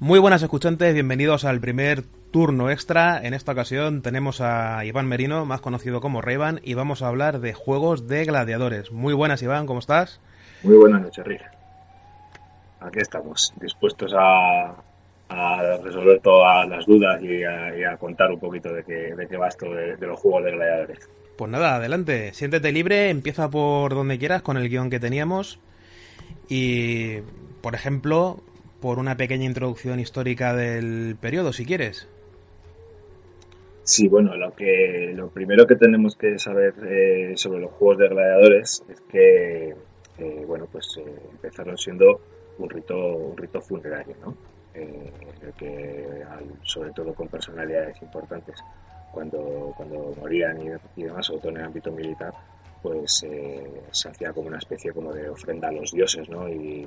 Muy buenas escuchantes, bienvenidos al primer turno extra. En esta ocasión tenemos a Iván Merino, más conocido como Rayban, y vamos a hablar de juegos de gladiadores. Muy buenas, Iván, ¿cómo estás? Muy buenas noches, Rick. Aquí estamos, dispuestos a, resolver todas las dudas y a, contar un poquito de qué, de qué va esto de, de los juegos de gladiadores. Pues nada, adelante, siéntete libre, empieza por donde quieras con el guion que teníamos. Y, por ejemplo, por una pequeña introducción histórica del periodo, si quieres. Sí, bueno, lo que lo primero que tenemos que saber eh, sobre los juegos de gladiadores es que, eh, bueno, pues eh, empezaron siendo un rito, un rito funerario, ¿no? que, sobre todo con personalidades importantes, cuando, cuando morían y, demás, sobre todo en el ámbito militar, pues se hacía como una especie como de ofrenda a los dioses, ¿no? y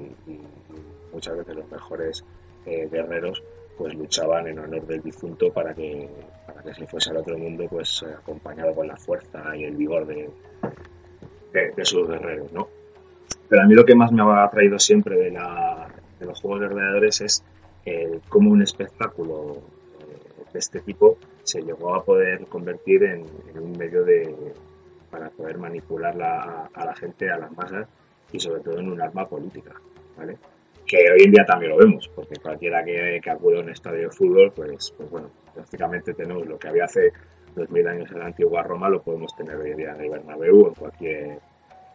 muchas veces los mejores eh, guerreros pues luchaban en honor del difunto para que para que se fuese al otro mundo pues eh, acompañado con la fuerza y el vigor de, de, sus guerreros no pero a mí lo que más me ha atraído siempre de, de los juegos de gladiadores es cómo un espectáculo eh, de este tipo se llegó a poder convertir en, un medio de para poder manipular la, a la gente a las masas y sobre todo en un arma política ¿vale? que hoy en día también lo vemos, porque cualquiera que, acude a un estadio de fútbol, pues, pues bueno, prácticamente tenemos lo que había hace 2000 años en la antigua Roma, lo podemos tener hoy en día en el Bernabéu o en cualquier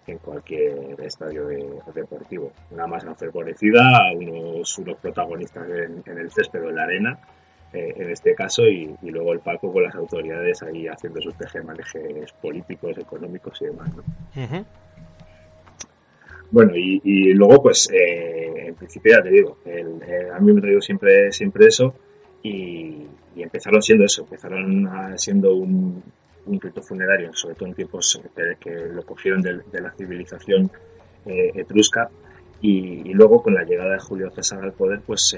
en cualquier estadio deportivo. Una masa favorecida, unos, unos protagonistas en, el césped o en la arena, eh, en este caso, y, luego el palco con las autoridades ahí haciendo sus tejemanejes políticos, económicos y demás. ¿no? Bueno, y, luego, pues, eh, en principio ya te digo, eh, a mí me traído siempre, siempre eso y, empezaron siendo eso, empezaron siendo un, un rito funerario, sobre todo en tiempos que, lo cogieron de, la civilización eh, etrusca y, luego con la llegada de Julio César al poder, pues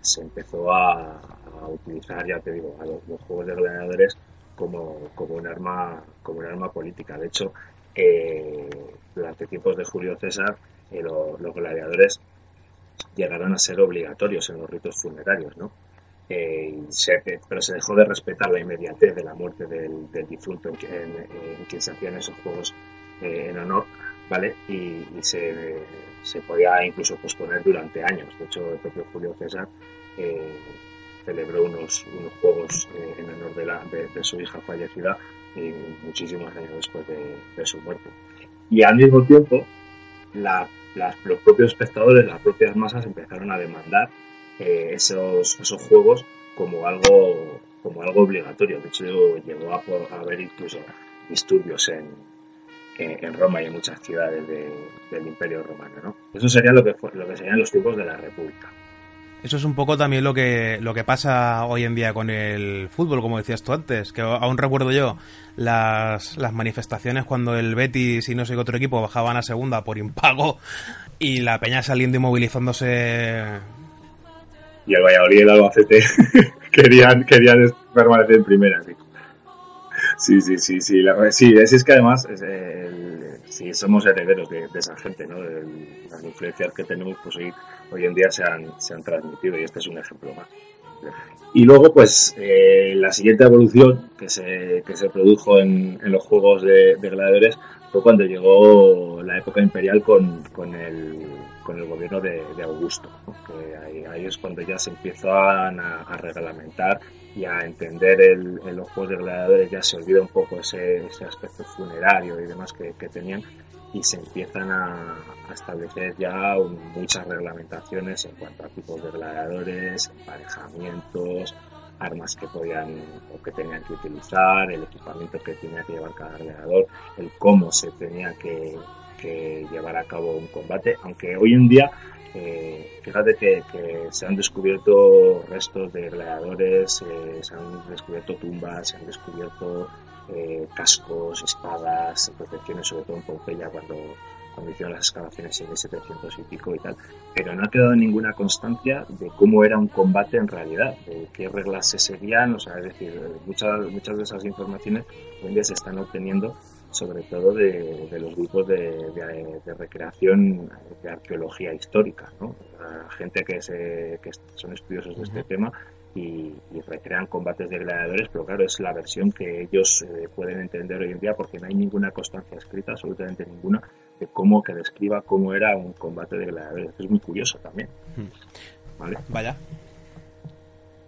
se empezó a, utilizar, ya te digo, a los, juegos de gladiadores como, como un arma como un arma política. De hecho, eh, durante tiempos de Julio César eh, los gladiadores llegaron a ser obligatorios en los ritos funerarios, ¿no? Eh, pero se dejó de respetar la inmediatez de la muerte del, difunto en, quien se hacían esos juegos en honor, ¿vale? Y, se, podía incluso posponer durante años. De hecho, el propio Julio César celebró unos, unos juegos en honor de, la, de su hija fallecida muchísimos años después de, su muerte. Y al mismo tiempo, los propios espectadores, las propias masas empezaron a demandar eh, esos, esos juegos como algo, como algo obligatorio. De hecho, llegó a, haber incluso disturbios en, en, Roma y en muchas ciudades del Imperio Romano. ¿no? Eso sería lo que, lo que serían los tiempos de la República. Eso es un poco también lo que, lo que pasa hoy en día con el fútbol, como decías tú antes, que aún recuerdo yo las, las manifestaciones cuando el Betis y no sé qué otro equipo bajaban a segunda por impago y la peña saliendo y movilizándose. Y el Valladolid y el Albacete querían, querían permanecer en primera, sí. Sí, sí, sí, sí, es, que además si somos herederos de, esa gente, ¿no? De, las influencias que tenemos, pues hoy hoy en día se han, se han transmitido y este es un ejemplo más. Y luego, pues, eh, la siguiente evolución que se, que se produjo en, en los juegos de, gladiadores fue cuando llegó la época imperial con, con, el, con el gobierno de, Augusto, que ahí, es cuando ya se empiezan a, a reglamentar y a entender el, los juegos de gladiadores, ya se olvida un poco ese, ese aspecto funerario y demás que, que tenían y se empiezan a, establecer ya muchas reglamentaciones en cuanto a tipos de gladiadores, emparejamientos, armas que podían o que tenían que utilizar, el equipamiento que tenía que llevar cada gladiador, el cómo se tenía que, llevar a cabo un combate, aunque hoy en día eh, fíjate que, se han descubierto restos de gladiadores, eh, se han descubierto tumbas, se han descubierto eh, cascos, espadas, protecciones, sobre todo en Pompeya cuando, cuando hicieron las excavaciones en 1700 y pico y tal, pero no ha quedado ninguna constancia de cómo era un combate en realidad, de qué reglas se seguían, o sea, es decir, muchas, muchas de esas informaciones hoy en día se están obteniendo sobre todo de, los grupos de, recreación de arqueología histórica, ¿no? gente que, se, que son estudiosos de este tema y, recrean combates de gladiadores, pero claro, es la versión que ellos eh, pueden entender hoy en día porque no hay ninguna constancia escrita, absolutamente ninguna, cómo que describa cómo era un combate de gladiadores. Es muy curioso también. ¿Vale? Vaya.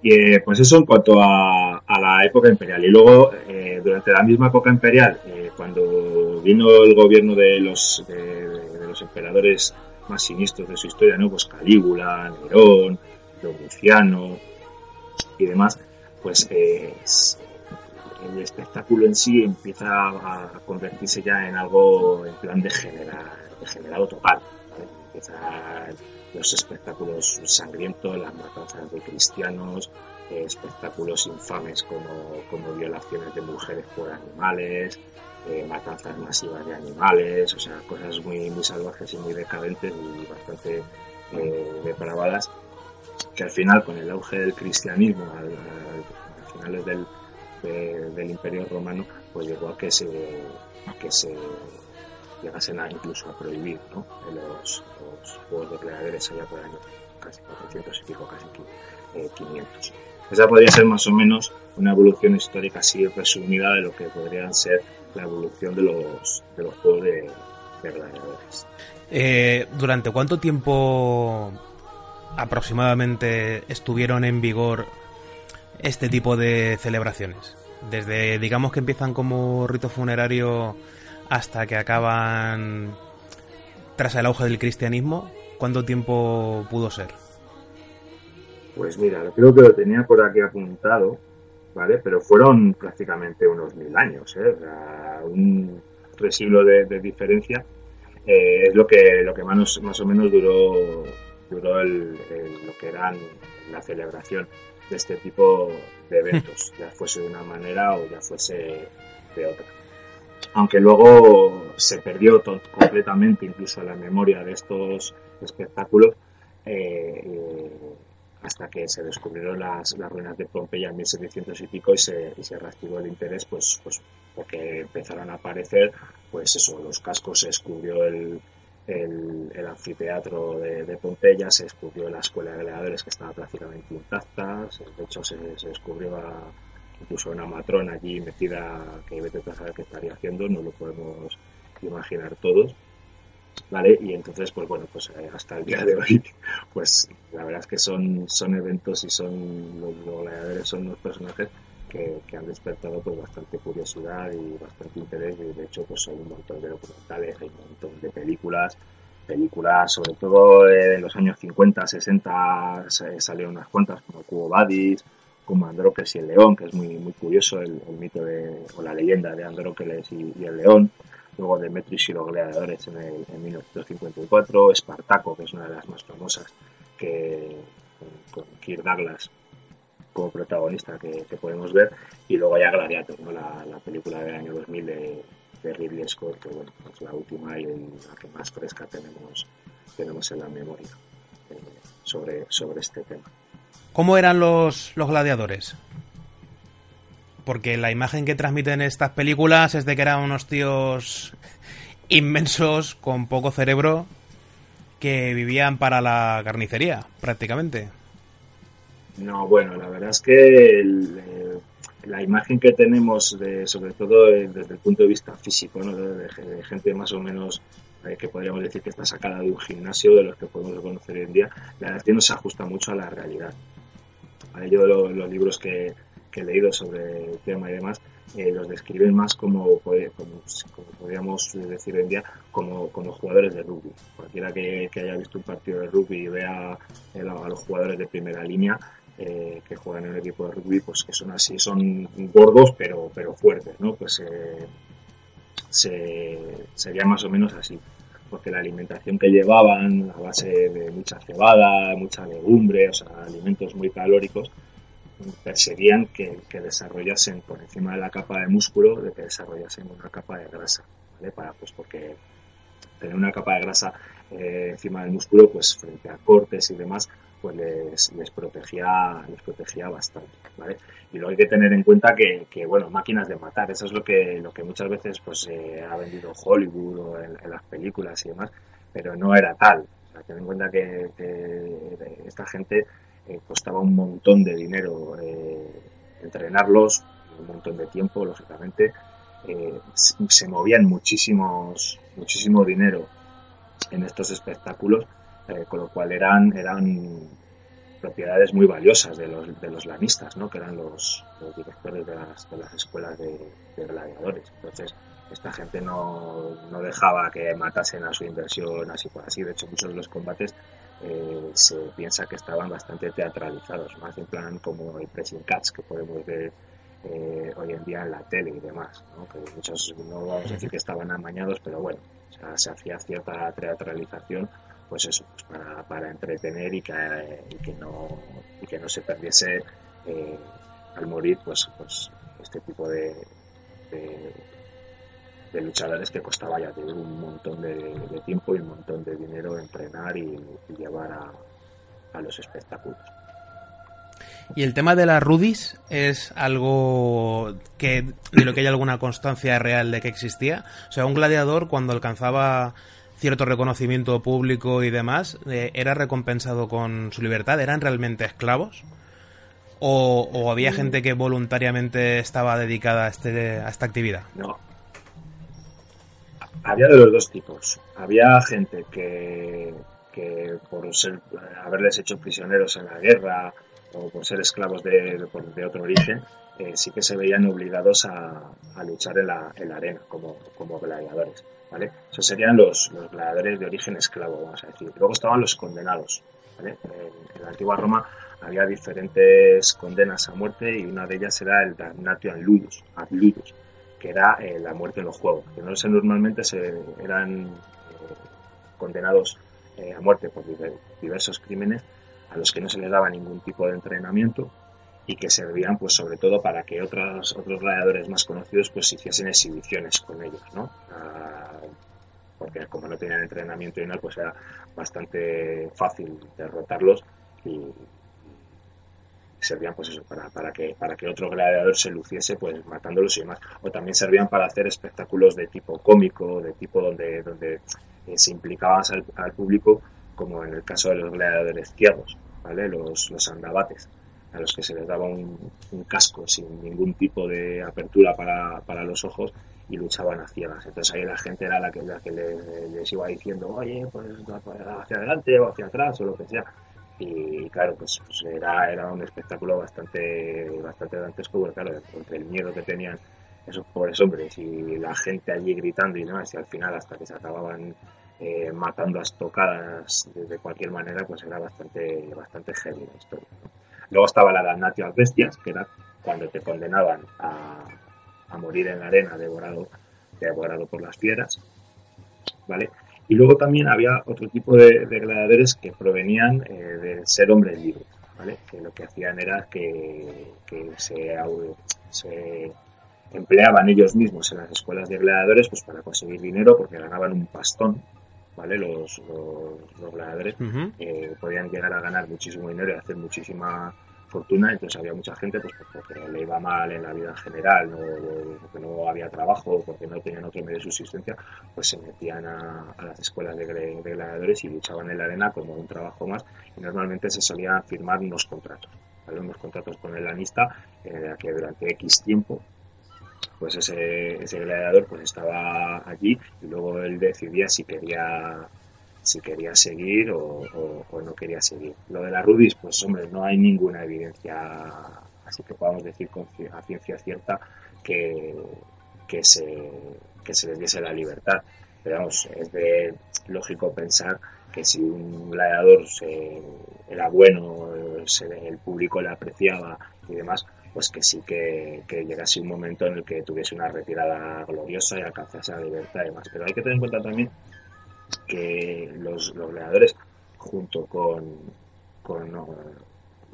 Y eh, pues eso en cuanto a, la época imperial. Y luego, eh, durante la misma época imperial, cuando vino el gobierno de los, de, los emperadores más siniestros de su historia, ¿no? Pues Calígula, Nerón, Luciano y demás, pues eh, el espectáculo en sí empieza a convertirse ya en algo en plan de degenerado total. Empiezan los espectáculos sangrientos, las matanzas de cristianos, eh, espectáculos infames como, como violaciones de mujeres por animales, eh, matanzas masivas de animales, o sea, cosas muy, muy salvajes y muy decadentes y bastante eh, depravadas, que al final, con el auge del cristianismo, al, a finales del, del Imperio Romano, pues llegó a que se, que se llegasen a incluso a prohibir ¿no? los, los juegos de gladiadores allá por año casi 400 y pico, casi 500. Eh, Esa podría ser más o menos una evolución histórica así resumida de lo que podrían ser la evolución de los, de los juegos de, gladiadores. Eh, ¿Durante cuánto tiempo aproximadamente estuvieron en vigor este tipo de celebraciones? Desde, digamos que empiezan como rito funerario hasta que acaban tras el auge del cristianismo, ¿cuánto tiempo pudo ser? Pues mira, creo que lo tenía por aquí apuntado. ¿vale? Pero fueron prácticamente unos mil años, ¿eh? un resiglo de, diferencia eh, es lo que lo que más, más o menos duró duró el, lo que eran la celebración de este tipo de eventos, ya fuese de una manera o ya fuese de otra. Aunque luego se perdió completamente incluso la memoria de estos espectáculos, eh, hasta que se descubrieron las, las ruinas de Pompeya en 1700 y pico y se, y se reactivó el interés pues, pues porque empezaron a aparecer pues eso, los cascos, se descubrió el, el, anfiteatro de, Pompeya, se descubrió la escuela de gladiadores que estaba prácticamente intacta, de hecho se, descubrió incluso una matrona allí metida que vete a saber qué estaría haciendo, no lo podemos imaginar todos ¿vale? Y entonces, pues bueno, pues eh, hasta el día de hoy, pues la verdad es que son, son eventos y son los gladiadores son unos personajes que, han despertado pues bastante curiosidad y bastante interés. Y de hecho pues hay un montón de documentales, hay un montón de películas, películas sobre todo en los años 50, 60 salieron unas cuantas como Cubo Badis, como Andrócles y el León, que es muy, muy curioso el, mito de, o la leyenda de Andrócles y el León. Luego Demetrius y los gladiadores en, el, en 1954, Espartaco, que es una de las más famosas, que con, Kirk Douglas como protagonista que, podemos ver, y luego ya Gladiator, ¿no? la, película del año 2000 de, Ridley Scott, que bueno, es la última y la que más fresca tenemos, tenemos en la memoria eh, sobre, sobre este tema. ¿Cómo eran los, los gladiadores? porque la imagen que transmiten estas películas es de que eran unos tíos inmensos con poco cerebro que vivían para la carnicería, prácticamente. No, bueno, la verdad es que eh, la imagen que tenemos, de, sobre todo eh, desde el punto de vista físico, de, gente más o menos eh, que podríamos decir que está sacada de un gimnasio, de los que podemos conocer hoy en día, la verdad es que no se ajusta mucho a la realidad. Yo los libros que, he leído sobre el tema y demás, eh, los describen más como, como, podríamos decir hoy en día, como, como jugadores de rugby. Cualquiera que, haya visto un partido de rugby y vea a los jugadores de primera línea eh, que juegan en un equipo de rugby, pues que son así, son gordos pero, pero fuertes, ¿no? Pues eh, se, sería más o menos así. porque la alimentación que llevaban a base de mucha cebada, mucha legumbre, o sea, alimentos muy calóricos, perseguían que, que, desarrollasen por encima de la capa de músculo, de que desarrollasen una capa de grasa, ¿vale? Para, pues porque tener una capa de grasa eh, encima del músculo, pues frente a cortes y demás, pues les, protegía les protegía bastante, ¿vale? Y luego hay que tener en cuenta que, que bueno, máquinas de matar, eso es lo que, lo que muchas veces pues eh, ha vendido Hollywood o en, las películas y demás, pero no era tal. O sea, ten en cuenta que, esta gente eh, costaba un montón de dinero entrenarlos, un montón de tiempo, lógicamente, se movían muchísimos, muchísimo dinero en estos espectáculos, eh, con lo cual eran, eran propiedades muy valiosas de los, de los lanistas, ¿no? que eran los, directores de las, de las escuelas de, gladiadores. Entonces, esta gente no, no, dejaba que matasen a su inversión así por así. De hecho, muchos de los combates eh, se piensa que estaban bastante teatralizados, más en plan como el pressing catch que podemos ver eh, hoy en día en la tele y demás, que muchos no vamos a decir que estaban amañados, pero bueno, se hacía cierta teatralización, pues eso, pues para, para entretener y que, que no y que no se perdiese eh, al morir, pues, pues este tipo de, de, luchadores que costaba ya tener un montón de, tiempo y un montón de dinero entrenar y, llevar a los espectáculos. Y el tema de las rudis es algo que de lo que hay alguna constancia real de que existía. O sea, un gladiador cuando alcanzaba cierto reconocimiento público y demás, eh, ¿era recompensado con su libertad? ¿Eran realmente esclavos? ¿O, había mm. gente que voluntariamente estaba dedicada a, este, a esta actividad? No. Había de los dos tipos. Había gente que, que por ser, haberles hecho prisioneros en la guerra o por ser esclavos de, otro origen, eh, sí que se veían obligados a, luchar en la, arena como, gladiadores. ¿Vale? Esos serían los, gladiadores de origen esclavo, vamos a decir. Luego estaban los condenados. En, la antigua Roma había diferentes condenas a muerte y una de ellas era el damnatio ad ludus, que era eh, la muerte en los juegos. Que no sé, normalmente se, eran eh, condenados a muerte por diversos crímenes a los que no se les daba ningún tipo de entrenamiento y que servían pues sobre todo para que otros otros gladiadores más conocidos pues hiciesen exhibiciones con ellos no ah, porque como no tenían entrenamiento y nada pues era bastante fácil derrotarlos y servían pues eso para, para que para que otro gladiador se luciese pues matándolos y demás. O también servían para hacer espectáculos de tipo cómico de tipo donde donde eh, se implicaban al público como en el caso de los gladiadores ciegos, ¿vale? los, los andabates, a los que se les daba un, casco sin ningún tipo de apertura para, para, los ojos y luchaban a ciegas. Entonces ahí la gente era la que, la que les, iba diciendo, oye, pues hacia adelante o hacia atrás o lo que sea. Y claro, pues, pues, era, era un espectáculo bastante, bastante dantesco, porque claro, entre el miedo que tenían esos pobres hombres y la gente allí gritando y demás, y al final hasta que se acababan eh, matando a estocadas de, cualquier manera, pues era bastante, bastante heavy la historia. Luego estaba la damnatio a bestias, que era cuando te condenaban a, morir en la arena devorado, devorado por las fieras, ¿vale? Y luego también había otro tipo de, gladiadores que provenían eh, de ser hombres libres, ¿vale? Que lo que hacían era que, se, se empleaban ellos mismos en las escuelas de gladiadores pues para conseguir dinero porque ganaban un pastón ¿vale? Los, los, gladiadores eh, podían llegar a ganar muchísimo dinero y hacer muchísima fortuna, entonces había mucha gente pues porque le iba mal en la vida en general, ¿no? porque no había trabajo, porque no tenían otro medio de subsistencia, pues se metían a, las escuelas de, gladiadores y luchaban en la arena como un trabajo más y normalmente se solían firmar unos contratos, unos contratos con el anista eh, que durante X tiempo pues ese, ese gladiador pues estaba allí y luego él decidía si quería si quería seguir o, no quería seguir. Lo de la Rudis, pues hombre, no hay ninguna evidencia, así que podamos decir con, a ciencia cierta que, que, se, que se les diese la libertad. Pero es lógico pensar que si un gladiador era bueno, el público le apreciaba y demás, pues que sí que, llegase un momento en el que tuviese una retirada gloriosa y alcanzase la libertad y demás. Pero hay que tener en cuenta también que los, los gladiadores, junto con, con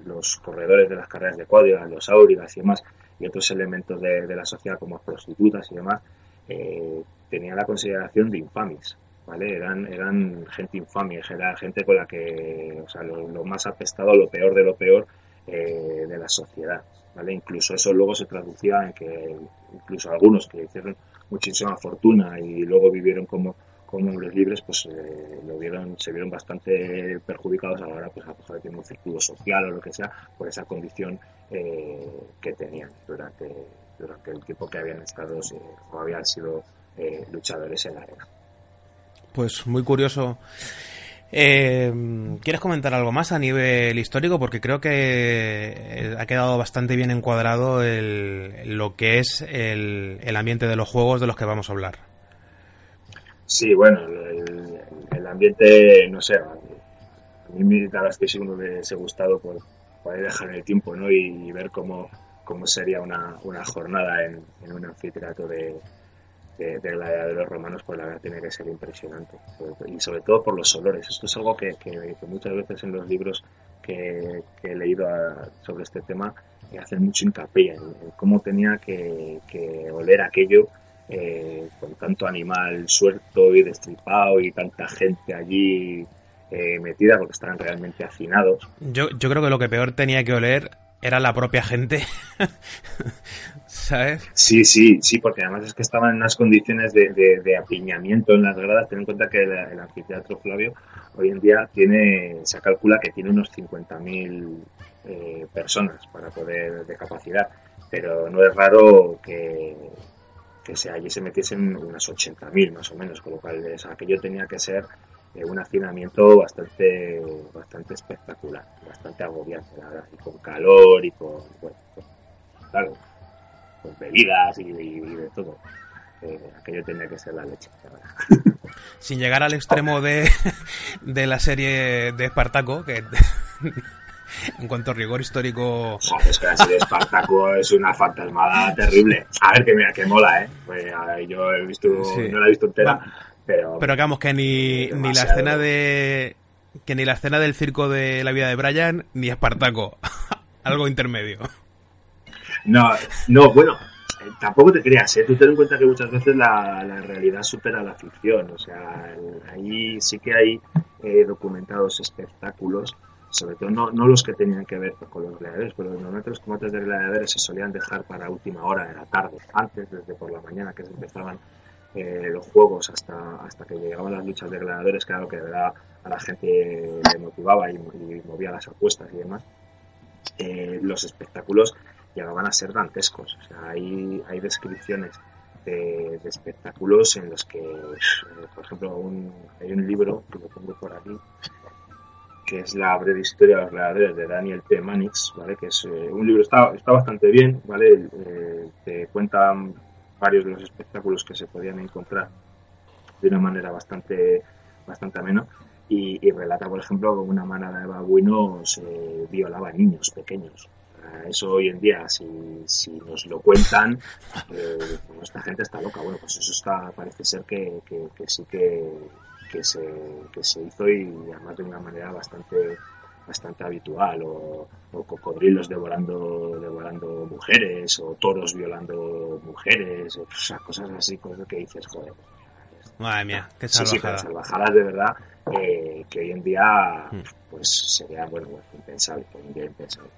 los corredores de las carreras de cuadriga, los áurigas y demás, y otros elementos de, la sociedad como prostitutas y demás, eh, tenían la consideración de infamis. ¿Vale? Eran, eran gente infame, era gente con la que, o sea, lo, más apestado, lo peor de lo peor eh, de la sociedad, ¿vale? Incluso eso luego se traducía en que incluso algunos que hicieron muchísima fortuna y luego vivieron como como hombres libres pues eh, lo vieron se vieron bastante perjudicados a la hora pues a lo un círculo social o lo que sea por esa condición eh, que tenían durante durante el tiempo que habían estado o habían sido eh, luchadores en la arena pues muy curioso ¿Quieres comentar algo más a nivel histórico? Porque creo que ha quedado bastante bien encuadrado el, lo que es el, el ambiente de los juegos de los que vamos a hablar. Sí, bueno, el, ambiente, no sé, a mí la es que sí uno ha gustado por poder dejar en el tiempo ¿no? y, ver cómo, cómo sería una, una jornada en, un anfiteatro de, de, de, los romanos, pues la verdad tiene que ser impresionante. Y sobre todo por los olores. Esto es algo que, que, muchas veces en los libros que, he leído sobre este tema hacen mucho hincapié en, en cómo tenía que, oler aquello eh, con tanto animal suelto y destripado y tanta gente allí eh, metida porque estaban realmente hacinados. Yo, yo creo que lo que peor tenía que oler era la propia gente. Sí, sí, sí, porque además es que estaban en unas condiciones de, apiñamiento en las gradas. Ten en cuenta que el, anfiteatro Flavio hoy en día tiene, se calcula que tiene unos 50.000 eh, personas para poder de capacidad, pero no es raro que, que se, allí se metiesen unas 80.000 más o menos, con lo cual aquello tenía que ser eh, un hacinamiento bastante bastante espectacular, bastante agobiante, la verdad, y con calor y con, bueno, claro, con bebidas y, de todo. Eh, aquello tenía que ser la leche. Sin llegar al extremo de, de la serie de Espartaco, que en cuanto a rigor histórico. es que la serie de Espartaco es una fantasmada terrible. A ver, que mira, que mola, ¿eh? Pues, yo he visto, no la he visto entera, pero. Pero digamos que ni, ni la escena de. Que ni la escena del circo de la vida de Brian, ni Espartaco. Algo intermedio. No, no, bueno, tampoco te creas, ¿eh? tú ten en cuenta que muchas veces la, realidad supera la ficción, o sea, ahí sí que hay eh, documentados espectáculos sobre todo no, no, los que tenían que ver con los gladiadores, pero normalmente los combates de gladiadores se solían dejar para última hora de la tarde, antes, desde por la mañana que se empezaban eh, los juegos hasta, hasta que llegaban las luchas de gladiadores, que era lo que a la gente le motivaba y, movía las apuestas y demás. Eh, los espectáculos llegaban a ser dantescos, hay, descripciones de, espectáculos en los que, eh, por ejemplo, hay un libro que lo pongo por aquí, que es la breve historia de los gladiadores de Daniel P. Manix, ¿vale? que es eh, un libro, está, está bastante bien, ¿vale? Eh, te cuenta varios de los espectáculos que se podían encontrar de una manera bastante, bastante amena y, relata, por ejemplo, cómo una manada de babuinos eh, violaba niños pequeños. Eso hoy en día, si, si nos lo cuentan, pues esta gente está loca. Bueno, pues eso está, parece ser que, que sí que, que se, que se hizo y además de una manera bastante bastante habitual o, cocodrilos devorando devorando mujeres o toros violando mujeres o, cosas así cosas que dices joder madre mía qué salvajada sí, salvajadas de verdad eh, que hoy en día hmm. pues sería bueno impensable hoy en día impensable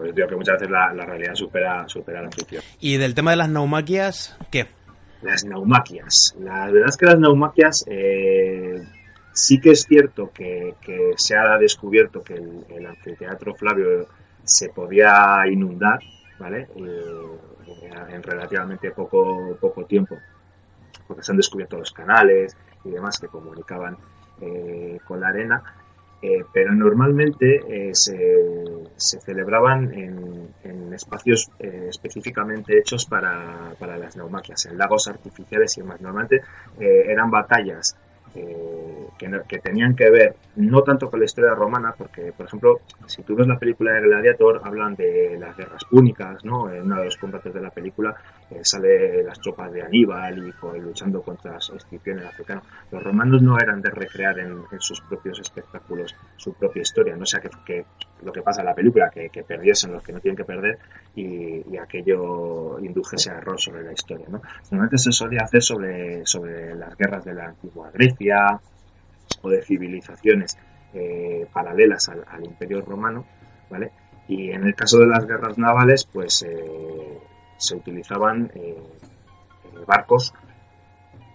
por eso digo que muchas veces la, la realidad supera supera la ficción y del tema de las naumaquias qué las naumaquias. La verdad es que las naumaquias eh, sí que es cierto que, se ha descubierto que el, anfiteatro Flavio se podía inundar, ¿vale? Eh, en relativamente poco, poco tiempo, porque se han descubierto los canales y demás que comunicaban eh, con la arena eh, pero normalmente eh, se, celebraban en, espacios eh, específicamente hechos para, las neumaquias, en lagos artificiales y demás. Normalmente eran batallas que, que, tenían que ver no tanto con la historia romana, porque, por ejemplo, si tú ves la película de Gladiator, hablan de las guerras púnicas, ¿no? En uno de los combates de la película, sale las tropas de Aníbal y luchando contra las inscripciones africanas. Los romanos no eran de recrear en, sus propios espectáculos su propia historia, no sea que, lo que pasa en la película, que, perdiesen los que no tienen que perder y, aquello indujese a error sobre la historia. ¿no? Normalmente se solía hacer sobre, sobre las guerras de la antigua Grecia o de civilizaciones eh, paralelas al, Imperio Romano, ¿vale? Y en el caso de las guerras navales, pues eh, se utilizaban eh, barcos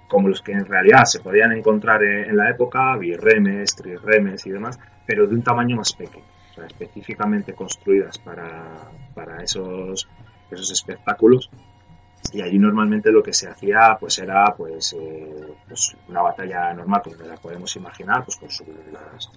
como los que en realidad se podían encontrar en, la época, birremes, trirremes y demás, pero de un tamaño más pequeño, específicamente construidas para, para esos, esos espectáculos. Y allí normalmente lo que se hacía pues era pues, eh, pues una batalla normal como la podemos imaginar pues con las,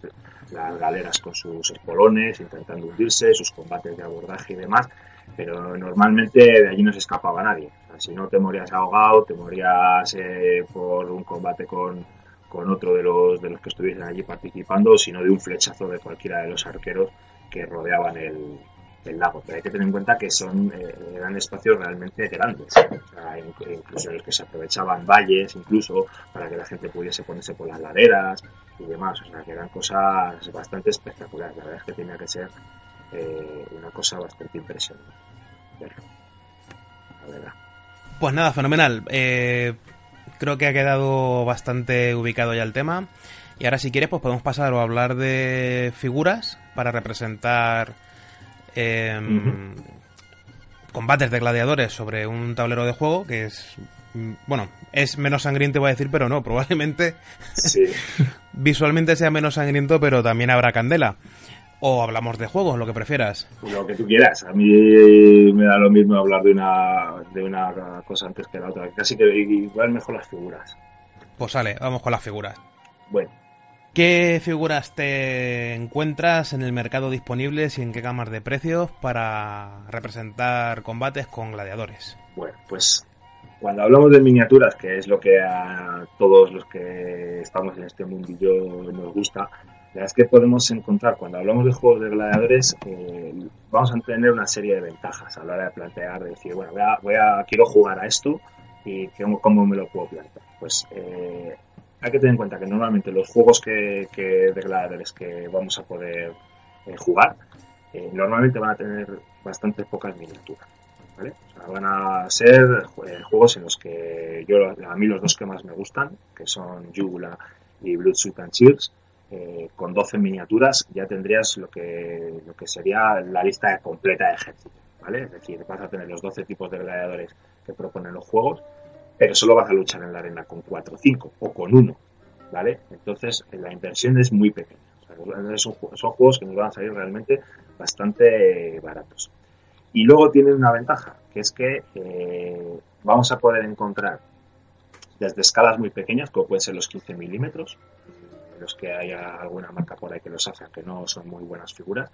las, galeras con sus espolones intentando hundirse sus combates de abordaje y demás pero normalmente de allí no se escapaba nadie. Si no te morías ahogado te morías eh, por un combate con, con otro de los de los que estuviesen allí participando sino de un flechazo de cualquiera de los arqueros que rodeaban el, el lago, pero hay que tener en cuenta que son eh, eran espacios realmente grandes, incluso en los que se aprovechaban valles, incluso para que la gente pudiese ponerse por las laderas y demás, o sea, que eran cosas bastante espectaculares, la verdad es que tenía que ser eh, una cosa bastante impresionante la verdad. Pues nada, fenomenal. Eh, creo que ha quedado bastante ubicado ya el tema. Y ahora si quieres, pues podemos pasar a hablar de figuras para representar Em, combates de gladiadores sobre un tablero de juego que es mm, bueno, es menos sangriento, voy a decir, pero no, probablemente visualmente sea menos sangriento, pero también habrá candela. O hablamos de juegos, lo que prefieras. Lo que tú quieras. A mí me da lo mismo hablar de una, de una cosa antes que la otra. Casi que igual mejor las figuras. Pues sale, vamos con las figuras. Bueno, ¿Qué figuras te encuentras en el mercado disponibles y en qué gamas de precios para representar combates con gladiadores? Bueno, pues cuando hablamos de miniaturas, que es lo que a todos los que estamos en este mundillo nos gusta, la verdad es que podemos encontrar, cuando hablamos de juegos de gladiadores, eh, vamos a tener una serie de ventajas a la hora de plantear, de decir, bueno, voy a, quiero jugar a esto y cómo, me lo puedo plantear. Pues eh, hay que tener en cuenta que normalmente los juegos que, de gladiadores que vamos a poder eh, jugar normalmente van a tener bastante pocas miniaturas. van a ser juegos en los que yo a mí los dos que más me gustan, que son Jugula y Blood, Sweat and Cheers, con 12 miniaturas ya tendrías lo que, lo que sería la lista completa de ejército. ¿vale? Es decir, vas a tener los 12 tipos de gladiadores que proponen los juegos pero solo vas a luchar en la arena con 4 o 5 o con 1, ¿vale? Entonces la inversión es muy pequeña. son, juegos que nos van a salir realmente bastante baratos. Y luego tienen una ventaja, que es que eh, vamos a poder encontrar desde escalas muy pequeñas, como pueden ser los 15 milímetros, los que haya alguna marca por ahí que los hace, que no son muy buenas figuras,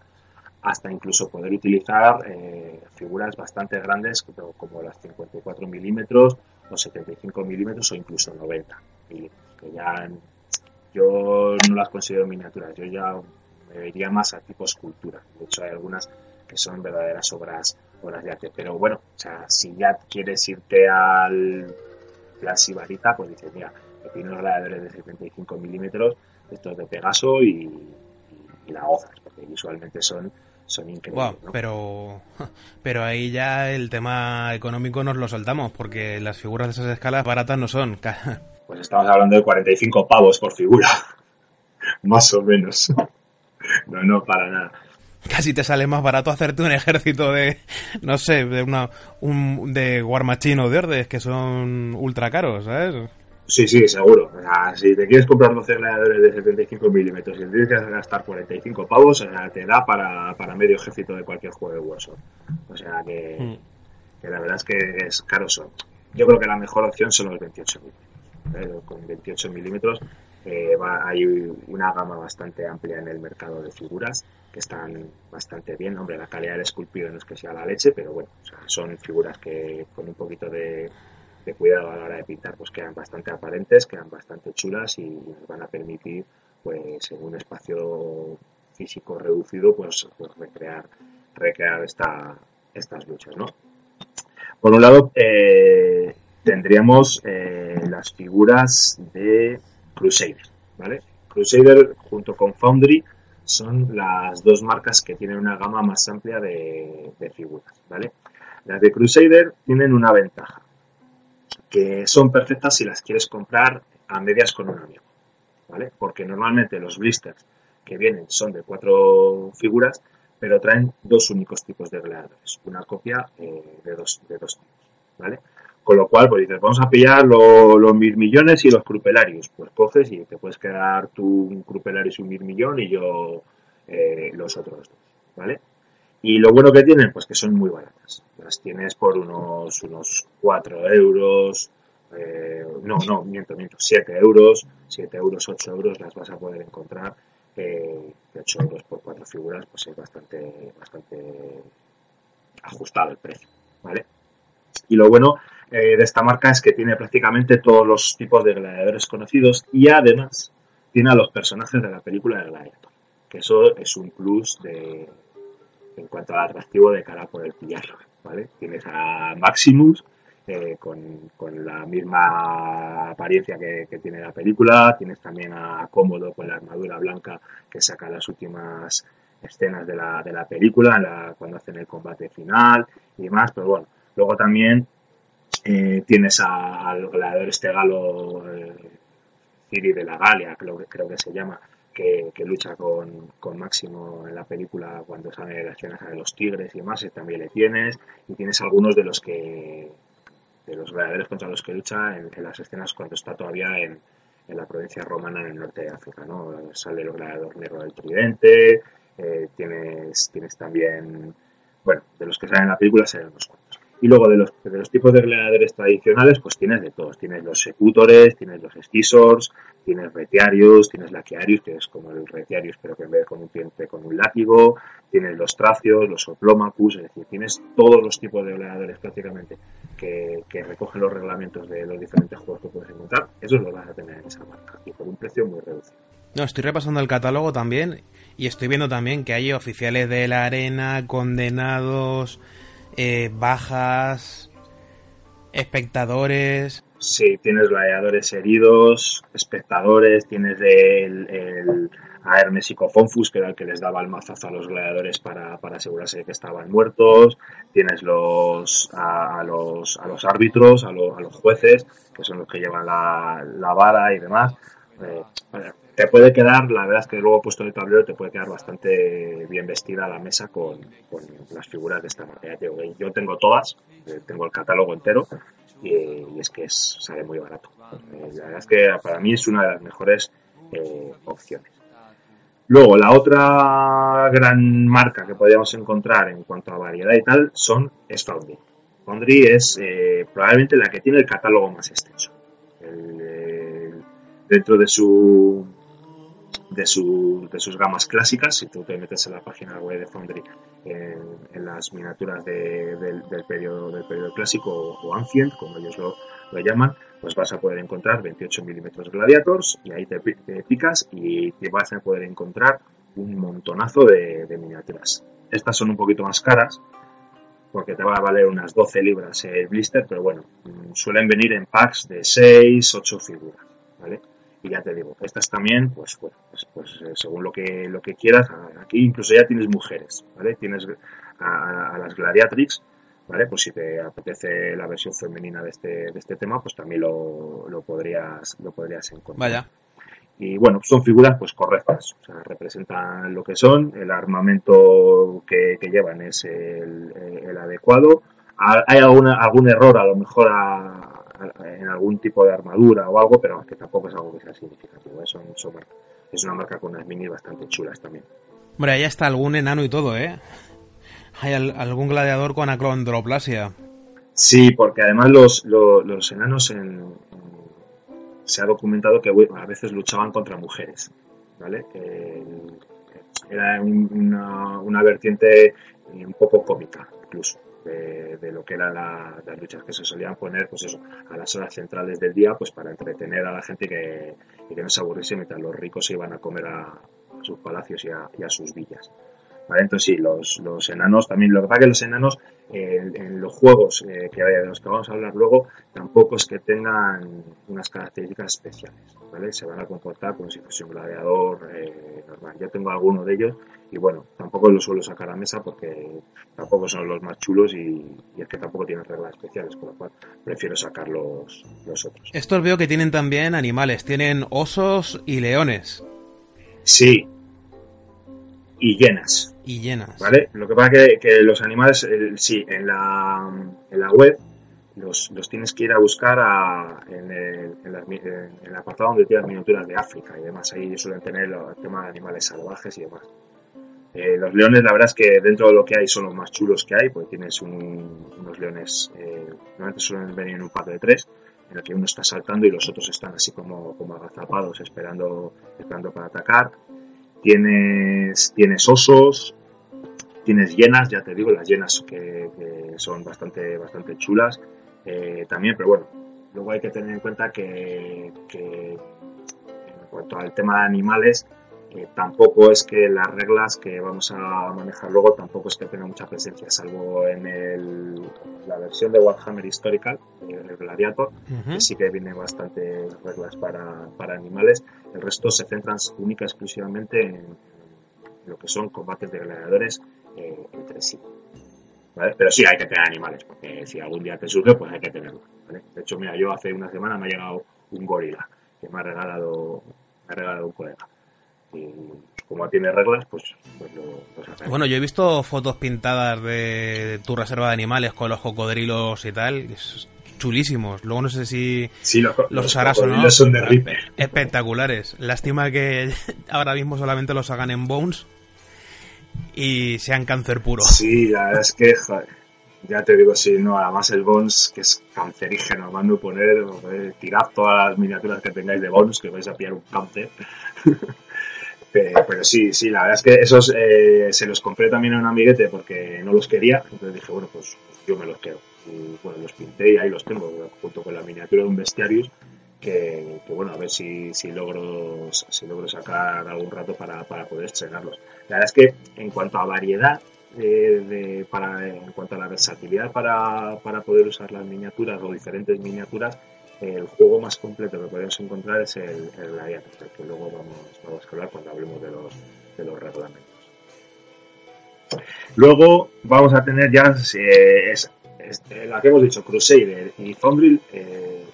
hasta incluso poder utilizar eh, figuras bastante grandes como, las 54 milímetros los 75 milímetros o incluso 90 milímetros, que ya yo no las considero miniaturas, yo ya me iría más a tipo escultura. De hecho, hay algunas que son verdaderas obras, obras de arte. Pero bueno, o sea, si ya quieres irte al plan sibarita, pues dices, mira, me tiene unos gladiadores de 75 milímetros, estos de Pegaso y, y, la hoja, porque visualmente son son increíbles. pero, pero ahí ya el tema económico nos lo soltamos, porque las figuras de esas escalas baratas no son. Pues estamos hablando de 45 pavos por figura, más o menos. No, no, para nada. Casi te sale más barato hacerte un ejército de, no sé, de una un, de War Machine o de Ordes, que son ultra caros, ¿sabes? Sí, sí, seguro. si te quieres comprar 12 gladiadores de 75 milímetros y tienes que gastar 45 pavos, te da para, para, medio ejército de cualquier juego de Warzone. O sea que, mm. que, la verdad es que es caro son. Yo creo que la mejor opción son los 28 milímetros. ¿eh? Con 28 milímetros eh, hay una gama bastante amplia en el mercado de figuras que están bastante bien. Hombre, la calidad del esculpido no es que sea la leche, pero bueno, son figuras que con un poquito de de cuidado a la hora de pintar, pues quedan bastante aparentes, quedan bastante chulas y nos van a permitir, pues en un espacio físico reducido, pues, pues recrear, recrear esta, estas luchas, ¿no? Por un lado, eh, tendríamos eh, las figuras de Crusader, ¿vale? Crusader junto con Foundry son las dos marcas que tienen una gama más amplia de, figuras, ¿vale? Las de Crusader tienen una ventaja, que son perfectas si las quieres comprar a medias con un amigo, ¿vale? Porque normalmente los blisters que vienen son de cuatro figuras, pero traen dos únicos tipos de gladiadores, una copia eh, de, dos, de dos tipos, ¿vale? Con lo cual, pues dices, vamos a pillar los mil millones y los crupelarios. Pues coges y te puedes quedar tú un crupelarios y un mil millón y yo eh, los otros dos, ¿vale? Y lo bueno que tienen, pues que son muy baratas. Las tienes por unos, unos 4 euros, eh, no, no, miento, miento, 7 euros, 7 euros, 8 euros las vas a poder encontrar. Eh, 8 euros por cuatro figuras, pues es bastante, bastante ajustado el precio, ¿vale? Y lo bueno eh, de esta marca es que tiene prácticamente todos los tipos de gladiadores conocidos y además tiene a los personajes de la película de Gladiator, que eso es un plus de, en cuanto al atractivo de cara a poder pillarlo, ¿vale? Tienes a Maximus, eh, con, la misma apariencia que, tiene la película. Tienes también a Cómodo con la armadura blanca que saca las últimas escenas de la, de la película, cuando hacen el combate final y demás. Pero bueno, luego también eh, tienes al gladiador este galo eh, de la Galia, creo, creo que se llama, que, lucha con, Máximo en la película cuando sale la escena de los tigres y demás, también le tienes, y tienes algunos de los que de los gladiadores contra los que lucha en, las escenas cuando está todavía en, la provincia romana en el norte de África, ¿no? Sale el gladiador negro del tridente, eh, tienes, tienes también, bueno, de los que salen en la película salen unos cuantos. Y luego de los, de los tipos de gladiadores tradicionales, pues tienes de todos. Tienes los secutores, tienes los estisors, tienes retiarios, tienes laquiarios, que es como el retiarius, pero que en vez de con un diente con un látigo. Tienes los tracios, los oplomacus, es decir, tienes todos los tipos de gladiadores prácticamente que, recogen los reglamentos de los diferentes juegos que puedes encontrar. Esos los vas a tener en esa marca y por un precio muy reducido. No, estoy repasando el catálogo también y estoy viendo también que hay oficiales de la arena, condenados, eh, bajas, espectadores. Sí, tienes gladiadores heridos, espectadores, tienes el, el a Hermes y Cofonfus, que era el que les daba el mazazo a los gladiadores para, asegurarse de que estaban muertos, tienes los a, los, a los árbitros, a, los jueces, que son los que llevan la, la vara y demás. Eh, te puede quedar, la verdad es que luego puesto en el tablero te puede quedar bastante bien vestida la mesa con, las figuras de esta manera. Yo tengo todas, eh, tengo el catálogo entero y, es que sale muy barato. Eh, la verdad es que para mí es una de las mejores eh, opciones. Luego, la otra gran marca que podríamos encontrar en cuanto a variedad y tal son es. Foundry es probablemente la que tiene el catálogo más extenso. dentro de su de, su, de sus gamas clásicas. Si tú te metes en la página web de Foundry en, las miniaturas del, periodo, del periodo clásico o, Ancient, como ellos lo, llaman, pues vas a poder encontrar 28 milímetros Gladiators y ahí te, picas y te vas a poder encontrar un montonazo de, miniaturas. Estas son un poquito más caras, porque te va a valer unas 12 libras el blister, pero bueno, mm, suelen venir en packs de 6, 8 figuras, ¿vale? Y ya te digo, estas también, pues bueno, pues, pues eh, según lo que, lo que quieras, aquí incluso ya tienes mujeres, ¿vale? Tienes a, las Gladiatrix, ¿vale? Pues si te apetece la versión femenina de este, de este tema, pues también lo, lo podrías, lo podrías encontrar. Vaya. Y bueno, son figuras pues correctas, o sea, representan lo que son, el armamento que, llevan es el, el adecuado. Hay alguna, algún error a lo mejor a, en algún tipo de armadura o algo, pero que tampoco es algo que sea significativo. ¿eh? es una marca con unas minis bastante chulas también. Hombre, ahí está algún enano y todo, ¿eh? Hay algún gladiador con acondroplasia. Sí, porque además los, los, enanos se ha documentado que a veces luchaban contra mujeres, ¿vale? era una, una vertiente un poco cómica, incluso de, lo que eran las luchas que se solían poner pues eso, a las horas centrales del día pues para entretener a la gente que, y que no se aburriese mientras los ricos se iban a comer a, sus palacios y a, sus villas. ¿Vale? Entonces sí, los, los enanos también, lo que pasa es que los enanos en los juegos eh, que, de los que vamos a hablar luego, tampoco es que tengan unas características especiales, ¿vale? Se van a comportar como si fuese un gladiador eh, normal. Yo tengo alguno de ellos y bueno, tampoco los suelo sacar a mesa porque tampoco son los más chulos y, es que tampoco tienen reglas especiales, con lo cual prefiero sacar los, los otros. Estos veo que tienen también animales, tienen osos y leones. Sí, y llenas y llenas. Lo que pasa es que, los animales, sí, en la, en la web los, los, tienes que ir a buscar en, el, en, apartado donde tienes miniaturas de África y demás. Ahí suelen tener el tema de animales salvajes y demás. Eh, los leones, la verdad es que dentro de lo que hay son los más chulos que hay, porque tienes unos leones, eh, normalmente suelen venir en un par de tres, en el que uno está saltando y los otros están así como, como agazapados, esperando, esperando para atacar. Tienes, tienes osos, tienes llenas, ya te digo, las llenas que, son bastante, bastante chulas eh, también, pero bueno, luego hay que tener en cuenta que, en cuanto al tema de animales, eh, tampoco es que las reglas que vamos a manejar luego tampoco es que tenga mucha presencia, salvo en el, la versión de Warhammer Historical, el Gladiator, que sí que viene bastantes reglas para, para animales. El resto se centran única exclusivamente en lo que son combates de gladiadores eh, entre sí. Pero sí hay que tener animales, porque si algún día te surge, pues hay que tenerlo. De hecho, mira, yo hace una semana me ha llegado un gorila que me ha regalado, me ha regalado un colega. Como tiene reglas, pues, pues lo, pues Bueno, yo he visto fotos pintadas de tu reserva de animales con los cocodrilos y tal chulísimos. Luego no sé si los, los, o no. Son de Espectaculares. Lástima que ahora mismo solamente los hagan en Bones y sean cáncer puro. Sí, la verdad es que, ya te digo, sí, no, además el Bones, que es cancerígeno, mando poner, tirad todas las miniaturas que tengáis de Bones, que vais a pillar un cáncer. pero, sí, sí, la verdad es que esos eh, se los compré también a un amiguete porque no los quería, entonces dije, bueno, pues yo me los quedo y bueno, los pinté y ahí los tengo, junto con la miniatura de un Bestiarius, que, bueno, a ver si, si, logro, si logro sacar algún rato para, para poder estrenarlos. La verdad es que en cuanto a variedad, de, para, en cuanto a la versatilidad para, para, poder usar las miniaturas o diferentes miniaturas, el juego más completo que podemos encontrar es el, el Gladiator, que luego vamos, vamos a hablar cuando hablemos de los, de los reglamentos. Luego vamos a tener ya eh, este, la que hemos dicho, Crusader y Thundrill, eh,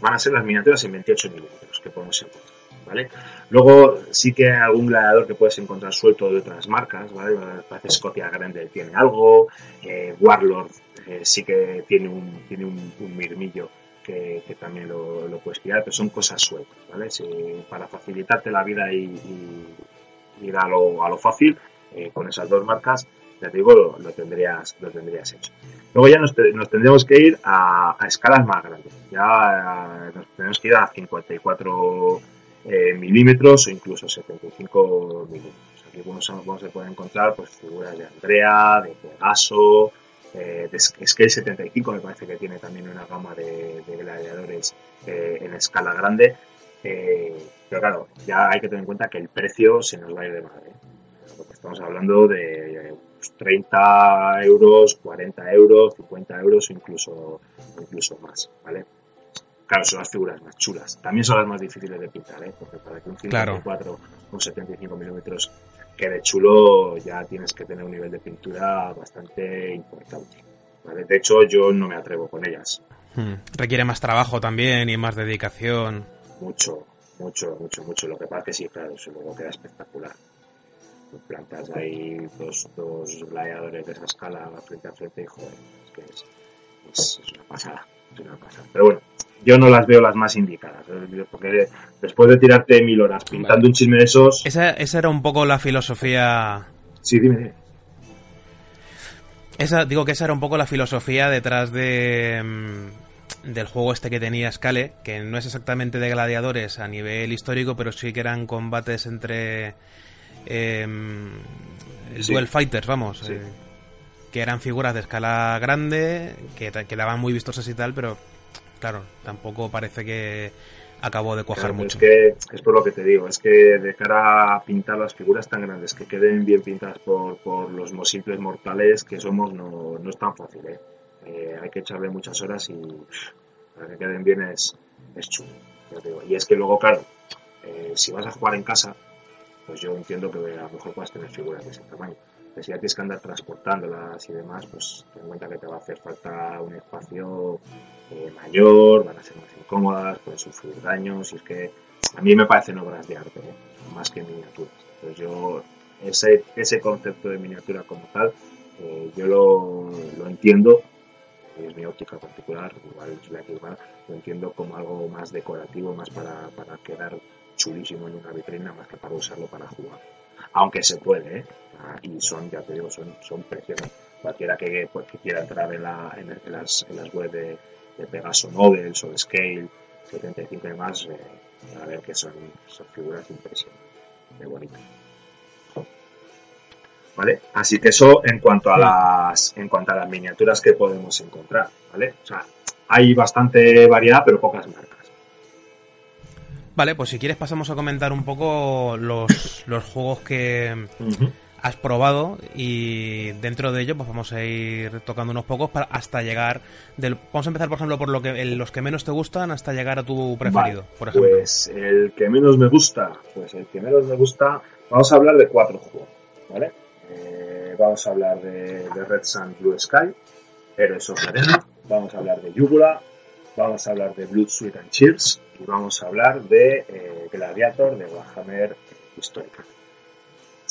van a ser las miniaturas en 28 milímetros que podemos encontrar. ¿vale? Luego sí que hay algún gladiador que puedes encontrar suelto de otras marcas, ¿vale? Parece Scotia Grande tiene algo, eh, Warlord eh, sí que tiene un, tiene un, mirmillo que, también lo, puedes pillar, pero son cosas sueltas, ¿vale? para facilitarte la vida y, ir a lo, a lo fácil, con esas dos marcas, ya te digo, lo, tendrías, lo tendrías hecho. Luego ya nos, tendríamos que ir a, escalas más grandes. Ya eh, nos tenemos que ir a 54 eh, milímetros o incluso 75 milímetros. Aquí vamos, se puede encontrar pues, figuras de Andrea, de Pegaso, eh, de Scale 75 me parece que tiene también una gama de, gladiadores en escala grande. pero claro, ya hay que tener en cuenta que el precio se nos va a ir de madre. Porque estamos hablando de 30 euros, 40 euros, 50 euros o incluso, incluso más, ¿vale? Claro, son las figuras más chulas. También son las más difíciles de pintar, ¿eh? Porque para que un 54 con 75 milímetros quede chulo, ya tienes que tener un nivel de pintura bastante importante. ¿vale? De hecho, yo no me atrevo con ellas. Hmm. Requiere más trabajo también y más dedicación. Mucho, mucho, mucho, mucho. Lo que pasa es que sí, claro, eso luego queda espectacular plantas ahí dos, dos gladiadores de esa escala frente a frente y joder, es que es, una pasada, es una pasada. Pero bueno, yo no las veo las más indicadas, ¿eh? porque después de tirarte mil horas pintando un chisme de esos... Esa, esa era un poco la filosofía... Sí, dime, Esa, digo que esa era un poco la filosofía detrás de mm, del juego este que tenía Scale, que no es exactamente de gladiadores a nivel histórico, pero sí que eran combates entre el Duel Fighters, vamos. Eh, que eran figuras de escala grande, que quedaban muy vistosas y tal, pero claro, tampoco parece que acabó de cuajar mucho. Es que es por lo que te digo, es que de cara a pintar las figuras tan grandes, que queden bien pintadas por, por los simples mortales que somos, no, no es tan fácil. ¿eh? Eh, hay que echarle muchas horas y para que queden bien es, es chulo. Y es que luego, claro, eh, si vas a jugar en casa, pues yo entiendo que a lo mejor puedas tener figuras de ese tamaño. Si ya tienes que andar transportándolas y demás, pues ten en cuenta que te va a hacer falta un espacio mayor, van a ser más incómodas, pueden sufrir daños, y es que a mí me parecen obras de arte, ¿eh? más que miniaturas. Entonces yo, ese, ese concepto de miniatura como tal, eh, yo lo, lo, entiendo, es mi óptica particular, igual es la que igual, lo entiendo como algo más decorativo, más para, para quedar chulísimo en una vitrina, más que para usarlo para jugar. Aunque se puede, ¿eh? Y son, ya te digo, son, son preciosas. Cualquiera que, pues, que quiera entrar en, la, en, en, las, en las webs de, de Pegaso Novels o de Scale 75 y demás, eh, a ver que son, son figuras impresionantes, de bonitas. ¿Vale? Así que eso en cuanto a las en cuanto a las miniaturas que podemos encontrar, ¿vale? O sea, hay bastante variedad, pero pocas marcas. Vale, pues si quieres pasamos a comentar un poco los, los juegos que, uh -huh has probado y dentro de ello pues vamos a ir tocando unos pocos para hasta llegar del vamos a empezar por ejemplo por lo que los que menos te gustan hasta llegar a tu preferido vale, por ejemplo. pues el que menos me gusta pues el que menos me gusta vamos a hablar de cuatro juegos vale eh, vamos a hablar de, de, Red Sun Blue Sky Heroes of Arena vamos a hablar de Yugula vamos a hablar de Blood Sweat and Cheers y vamos a hablar de eh, Gladiator de Warhammer Histórica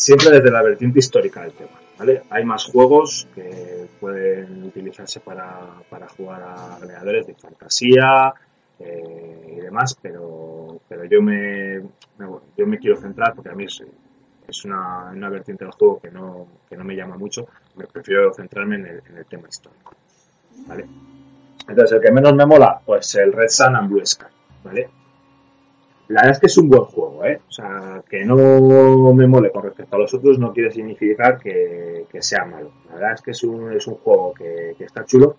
siempre desde la vertiente histórica del tema. ¿vale? Hay más juegos que pueden utilizarse para, para jugar a gladiadores de fantasía eh, y demás, pero, pero yo, me, me, yo me quiero centrar porque a mí es, una, una, vertiente del juego que no, que no me llama mucho. Me prefiero centrarme en el, en el tema histórico. ¿vale? Entonces, el que menos me mola, pues el Red Sun and Blue Sky. ¿vale? La verdad es que es un buen juego, ¿eh? O sea, que no me mole con respecto a los otros no quiere significar que, sea malo. La verdad es que es un, es un juego que, que, está chulo.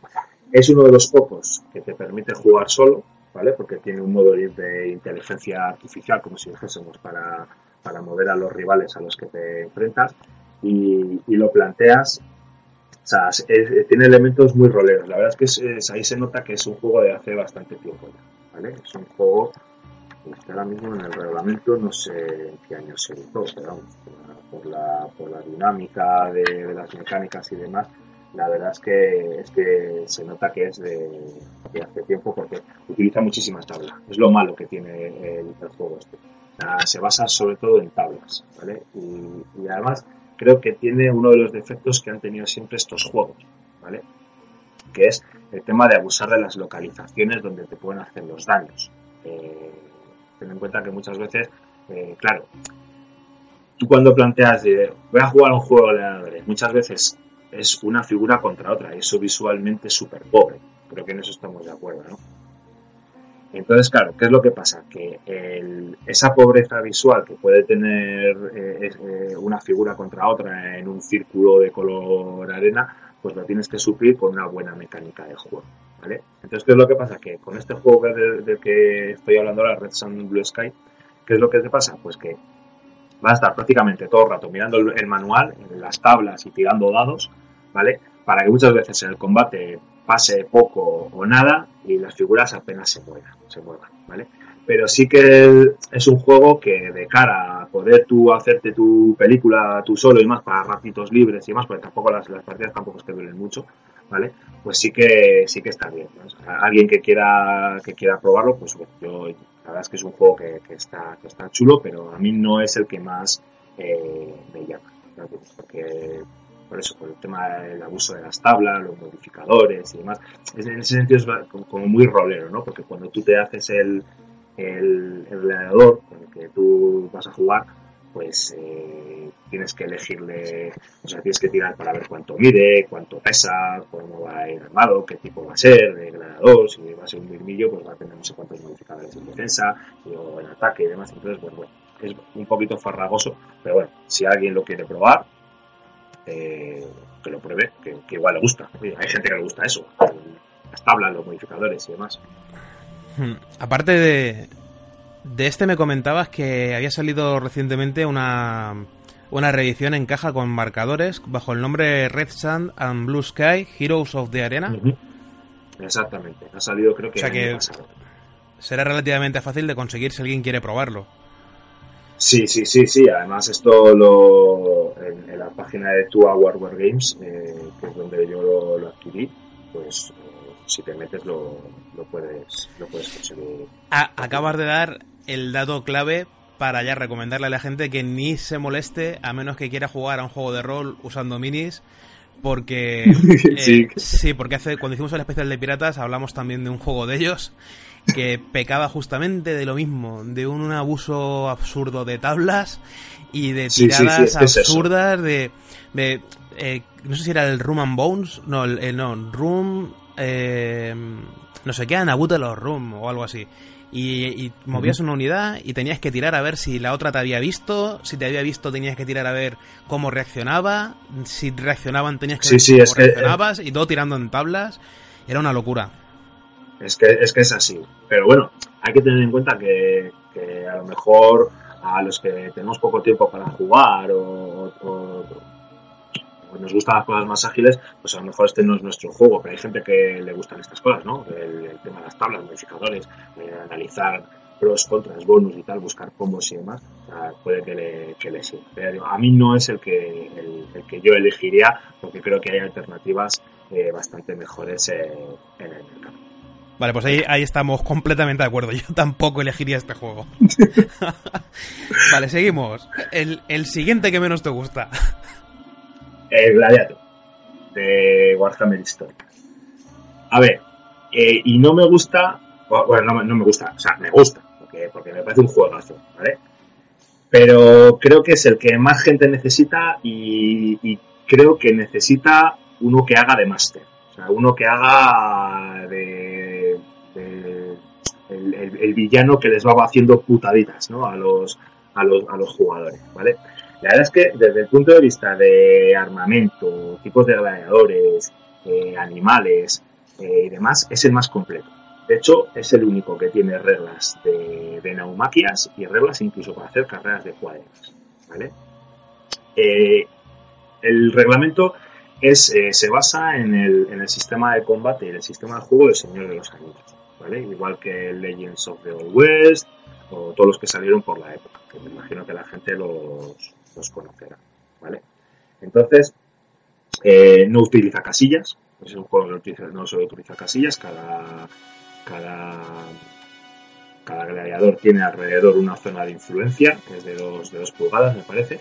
Es uno de los pocos que te permite jugar solo, ¿vale? Porque tiene un modo de inteligencia artificial, como si dijésemos, para, para mover a los rivales a los que te enfrentas. Y, lo planteas o sea, tiene elementos muy roleros. La verdad es que ahí se nota que es un juego de hace bastante tiempo ya, ¿vale? Es un juego que ahora mismo en el reglamento no sé en qué año se hizo, pero por la, por la dinámica de, las mecánicas y demás, la verdad es que, es que se nota que es de, hace tiempo porque utiliza muchísimas tablas. Es lo malo que tiene el, el juego este. se basa sobre todo en tablas, ¿vale? Y, y además creo que tiene uno de los defectos que han tenido siempre estos juegos, ¿vale? Que es el tema de abusar de las localizaciones donde te pueden hacer los daños. Eh, ten en cuenta que muchas veces, eh, claro, tú cuando planteas de voy a jugar un juego de gladiadores, muchas veces es una figura contra otra, y eso visualmente es súper pobre, creo que en eso estamos de acuerdo, ¿no? Entonces, claro, ¿qué es lo que pasa? Que esa pobreza visual que puede tener eh, eh, una figura contra otra en un círculo de color arena, pues lo tienes que suplir con una buena mecánica de juego. Entonces, ¿qué es lo que pasa? Que con este juego del de que estoy hablando ahora, Red Sun Blue Sky, ¿qué es lo que te pasa? Pues que vas a estar prácticamente todo el rato mirando el, manual, las tablas y tirando dados, ¿vale? Para que muchas veces en el combate pase poco o nada y las figuras apenas se muevan, se muevan, ¿vale? Pero sí que es un juego que de cara a poder tú hacerte tu película tú solo y más para ratitos libres y más, porque tampoco las, las partidas tampoco te duelen mucho, ¿vale? Pues sí que sí que está bien. alguien que quiera que quiera probarlo, pues bueno, yo la verdad es que es un juego que, está que está chulo, pero a mí no es el que más eh, me llama, porque por eso, por el tema del abuso de las tablas, los modificadores y demás. En ese sentido es como muy rolero, ¿no? Porque cuando tú te haces el, el, el gladiador con el que tú vas a jugar, pues eh, tienes que elegirle, o sea, tienes que tirar para ver cuánto mide, cuánto pesa, cómo va a ir armado, qué tipo va a ser de gladiador, si va a ser un mirmillo, pues va a tener no sé cuántos modificadores en defensa o en ataque y demás. Entonces, pues bueno, es un poquito farragoso, pero bueno, si alguien lo quiere probar, eh, que lo pruebe, que, que, igual le gusta. Hay gente que le gusta eso, las tablas, los modificadores y demás. Hmm. Aparte de, De este me comentabas que había salido recientemente una, una reedición en caja con marcadores bajo el nombre Red Sand and Blue Sky Heroes of the Arena. Exactamente, ha salido creo que, o sea que será relativamente fácil de conseguir si alguien quiere probarlo. Sí, sí, sí, sí. Además esto lo en, la página de Two Hour War Games, eh, que es donde yo lo, adquirí, pues eh, si te metes lo, lo, puedes lo puedes conseguir. acabas de dar el dato clave para ya recomendarle a la gente que ni se moleste a menos que quiera jugar a un juego de rol usando minis porque eh, sí. porque hace cuando hicimos el especial de piratas hablamos también de un juego de ellos que pecaba justamente de lo mismo, de un, abuso absurdo de tablas y de tiradas absurdas de, eh, no sé si era el Room and Bones, no, el, no, Room, eh, no sé qué, Anabuta los Room o algo así. Y, movías una unidad y tenías que tirar a ver si la otra te había visto, si te había visto tenías que tirar a ver cómo reaccionaba, si reaccionaban tenías que ver cómo reaccionabas y todo tirando en tablas. Era una locura. Es que, es que es así. Pero bueno, hay que tener en cuenta que, a lo mejor a los que tenemos poco tiempo para jugar o, nos gustan las cosas más ágiles, pues a lo mejor este no es nuestro juego, pero hay gente que le gustan estas cosas, ¿no? El, tema de las tablas, modificadores, eh, analizar pros, contras, bonus y tal, buscar combos y demás, puede que le, que le sirva. a mí no es el que, el, que yo elegiría, porque creo que hay alternativas eh, bastante mejores en el mercado. Vale, pues ahí, ahí estamos completamente de acuerdo. Yo tampoco elegiría este juego. vale, seguimos. El, el siguiente que menos te gusta. El Gladiator, de Warhammer Histórica. A ver, eh, y no me gusta, bueno, no, me gusta, o sea, me gusta, porque, porque me parece un juegazo, ¿vale? Pero creo que es el que más gente necesita y, creo que necesita uno que haga de máster. O sea, uno que haga de, el, villano que les va haciendo putaditas ¿no? a, los, a, los, a los jugadores, ¿vale? La verdad es que desde el punto de vista de armamento, tipos de gladiadores, eh, animales eh, y demás, es el más completo. De hecho, es el único que tiene reglas de, de y reglas incluso para hacer carreras de cuadras, ¿vale? Eh, el reglamento es, se basa en el, en el, sistema de combate y el sistema de juego del Señor de los Anillos, ¿vale? Igual que Legends of the Old West o todos los que salieron por la época, que me imagino que la gente los, los conocerá, ¿vale? Entonces, eh, no utiliza casillas, es un juego que utiliza, no solo utiliza casillas, cada, cada, cada gladiador tiene alrededor una zona de influencia, que es de dos, de dos pulgadas, me parece,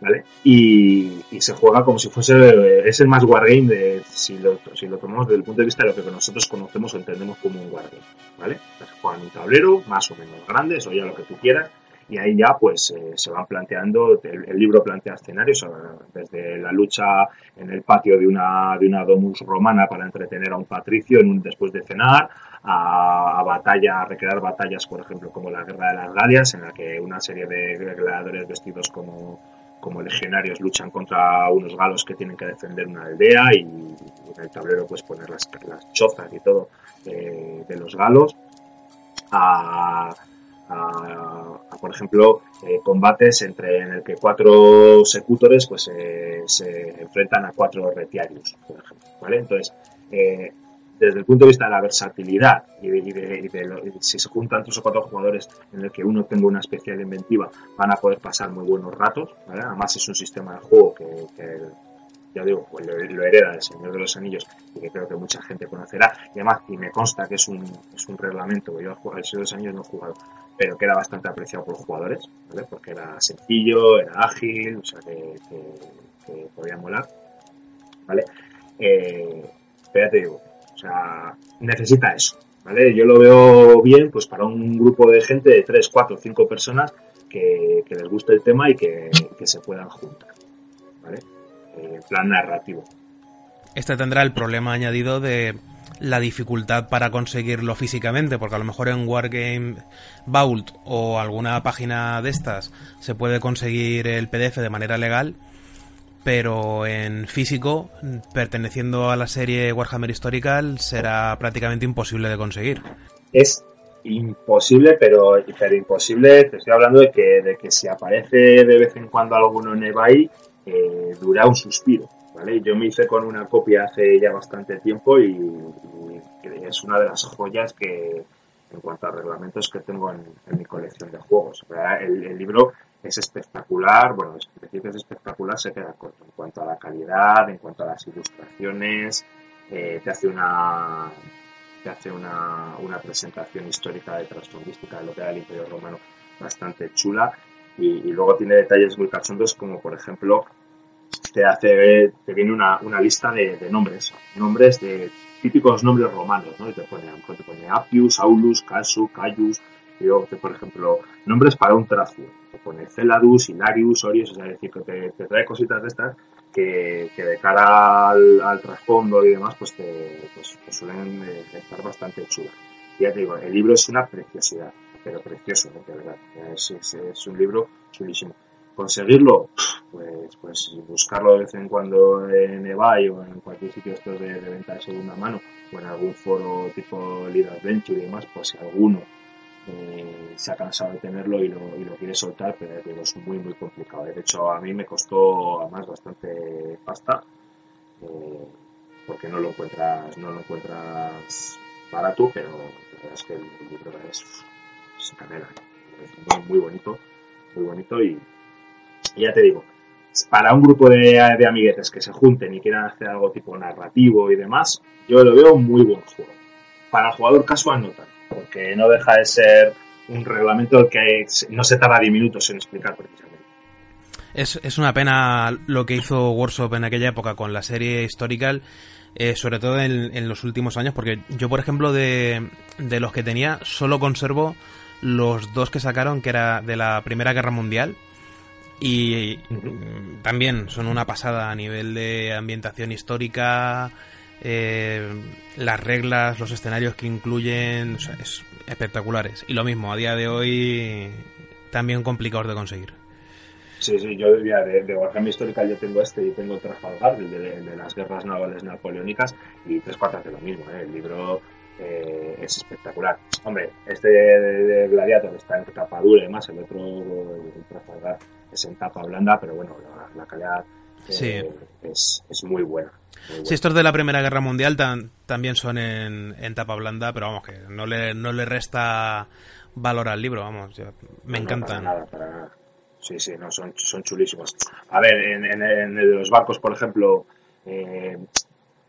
¿vale? Y, se juega como si fuese, es el más wargame de, si lo, si lo tomamos desde el punto de vista de lo que nosotros conocemos o entendemos como un wargame, ¿vale? Se juega en un tablero, más o menos grande, eso ya lo que tú quieras, y ahí ya pues eh, se van planteando, el, libro plantea escenarios, desde la lucha en el patio de una, de una domus romana para entretener a un patricio en un, después de cenar, a, a, batalla, a recrear batallas, por ejemplo, como la Guerra de las Galias, en la que una serie de gladiadores vestidos como como legionarios luchan contra unos galos que tienen que defender una aldea y, en el tablero pues poner las, las chozas y todo eh, de los galos a, por ejemplo eh, combates entre en el que cuatro secutores pues eh, se enfrentan a cuatro retiarios por ejemplo vale entonces desde el punto de vista de la versatilidad y de, si se juntan tres o cuatro jugadores en el que uno tenga una especial inventiva, van a poder pasar muy buenos ratos. Además es un sistema de juego que, ya digo, pues lo, hereda del Señor de los Anillos y que creo que mucha gente conocerá. Y además, y me consta que es un, es un reglamento yo el Señor de los Anillos no he jugado, pero que era bastante apreciado por los jugadores, ¿vale? porque era sencillo, era ágil, o sea que, podía molar. ¿Vale? Eh, pero ya te digo, o sea, necesita eso. ¿vale? Yo lo veo bien pues para un grupo de gente de 3, 4, 5 personas que, les guste el tema y que, se puedan juntar. ¿vale? En eh, plan narrativo. Este tendrá el problema añadido de la dificultad para conseguirlo físicamente, porque a lo mejor en Wargame Vault o alguna página de estas se puede conseguir el PDF de manera legal, pero en físico, perteneciendo a la serie Warhammer Historical, será prácticamente imposible de conseguir. Es imposible, pero, pero imposible, te estoy hablando de que, de que si aparece de vez en cuando alguno en eBay, eh, dura un suspiro, ¿vale? Yo me hice con una copia hace ya bastante tiempo y, es una de las joyas que, en cuanto a reglamentos que tengo en, mi colección de juegos. El, libro es espectacular, bueno, decir que es espectacular se queda corto en cuanto a la calidad, en cuanto a las ilustraciones, eh, te hace una te hace una, una presentación histórica de trasfondística de lo que era el Imperio Romano bastante chula y, luego tiene detalles muy cachondos como por ejemplo te hace te viene una, una lista de, nombres nombres de típicos nombres romanos ¿no? y te pone, te pone Appius, Aulus, Casu, Caius y luego te, por ejemplo nombres para un tracio te pone Celadus, Hilarius, Orius sea, decir que te, te trae cositas de estas que, de cara al, trasfondo y demás, pues, te, pues, pues suelen eh, estar bastante chulas. Ya te digo, el libro es una preciosidad, pero precioso, de verdad. Es, es, un libro chulísimo. Conseguirlo, pues, pues buscarlo de vez en cuando en eBay o en cualquier sitio estos de, venta de segunda mano o en algún foro tipo Lead Adventure y demás, pues si alguno eh, se ha cansado de tenerlo y lo, y lo quiere soltar, pero es muy, muy complicado. De hecho, a mí me costó además bastante pasta, eh, porque no lo encuentras, no lo encuentras barato, pero la verdad es que el, libro es, es canela, es muy, bonito, muy bonito y, ya te digo, para un grupo de, de amiguetes que se junten y quieran hacer algo tipo narrativo y demás, yo lo veo muy buen juego. Para el jugador casual no tanto porque no deja de ser un reglamento que no se tarda 10 minutos en explicar precisamente. Es, es una pena lo que hizo Workshop en aquella época con la serie Historical, eh, sobre todo en, los últimos años, porque yo, por ejemplo, de, de los que tenía, solo conservo los dos que sacaron, que era de la Primera Guerra Mundial, y también son una pasada a nivel de ambientación histórica, eh, las reglas, los escenarios que incluyen, es espectaculares. Y lo mismo, a día de hoy también complicados de conseguir. Sí, sí, yo diría de, de Warhammer Historical yo tengo este y tengo Trafalgar, el de, las guerras navales napoleónicas, y tres cuartas de lo mismo. ¿eh? El libro eh, es espectacular. Hombre, este de, Gladiator está en tapa dura y el otro, el Trafalgar, es en tapa blanda, pero bueno, la, calidad eh, es, es muy buena. Sí, estos de la Primera Guerra Mundial también son en, tapa blanda, pero vamos, que no le, no le resta valor al libro, vamos, me encantan. para nada, para nada. Sí, sí, no, son, son chulísimos. A ver, en, el de los barcos, por ejemplo, eh,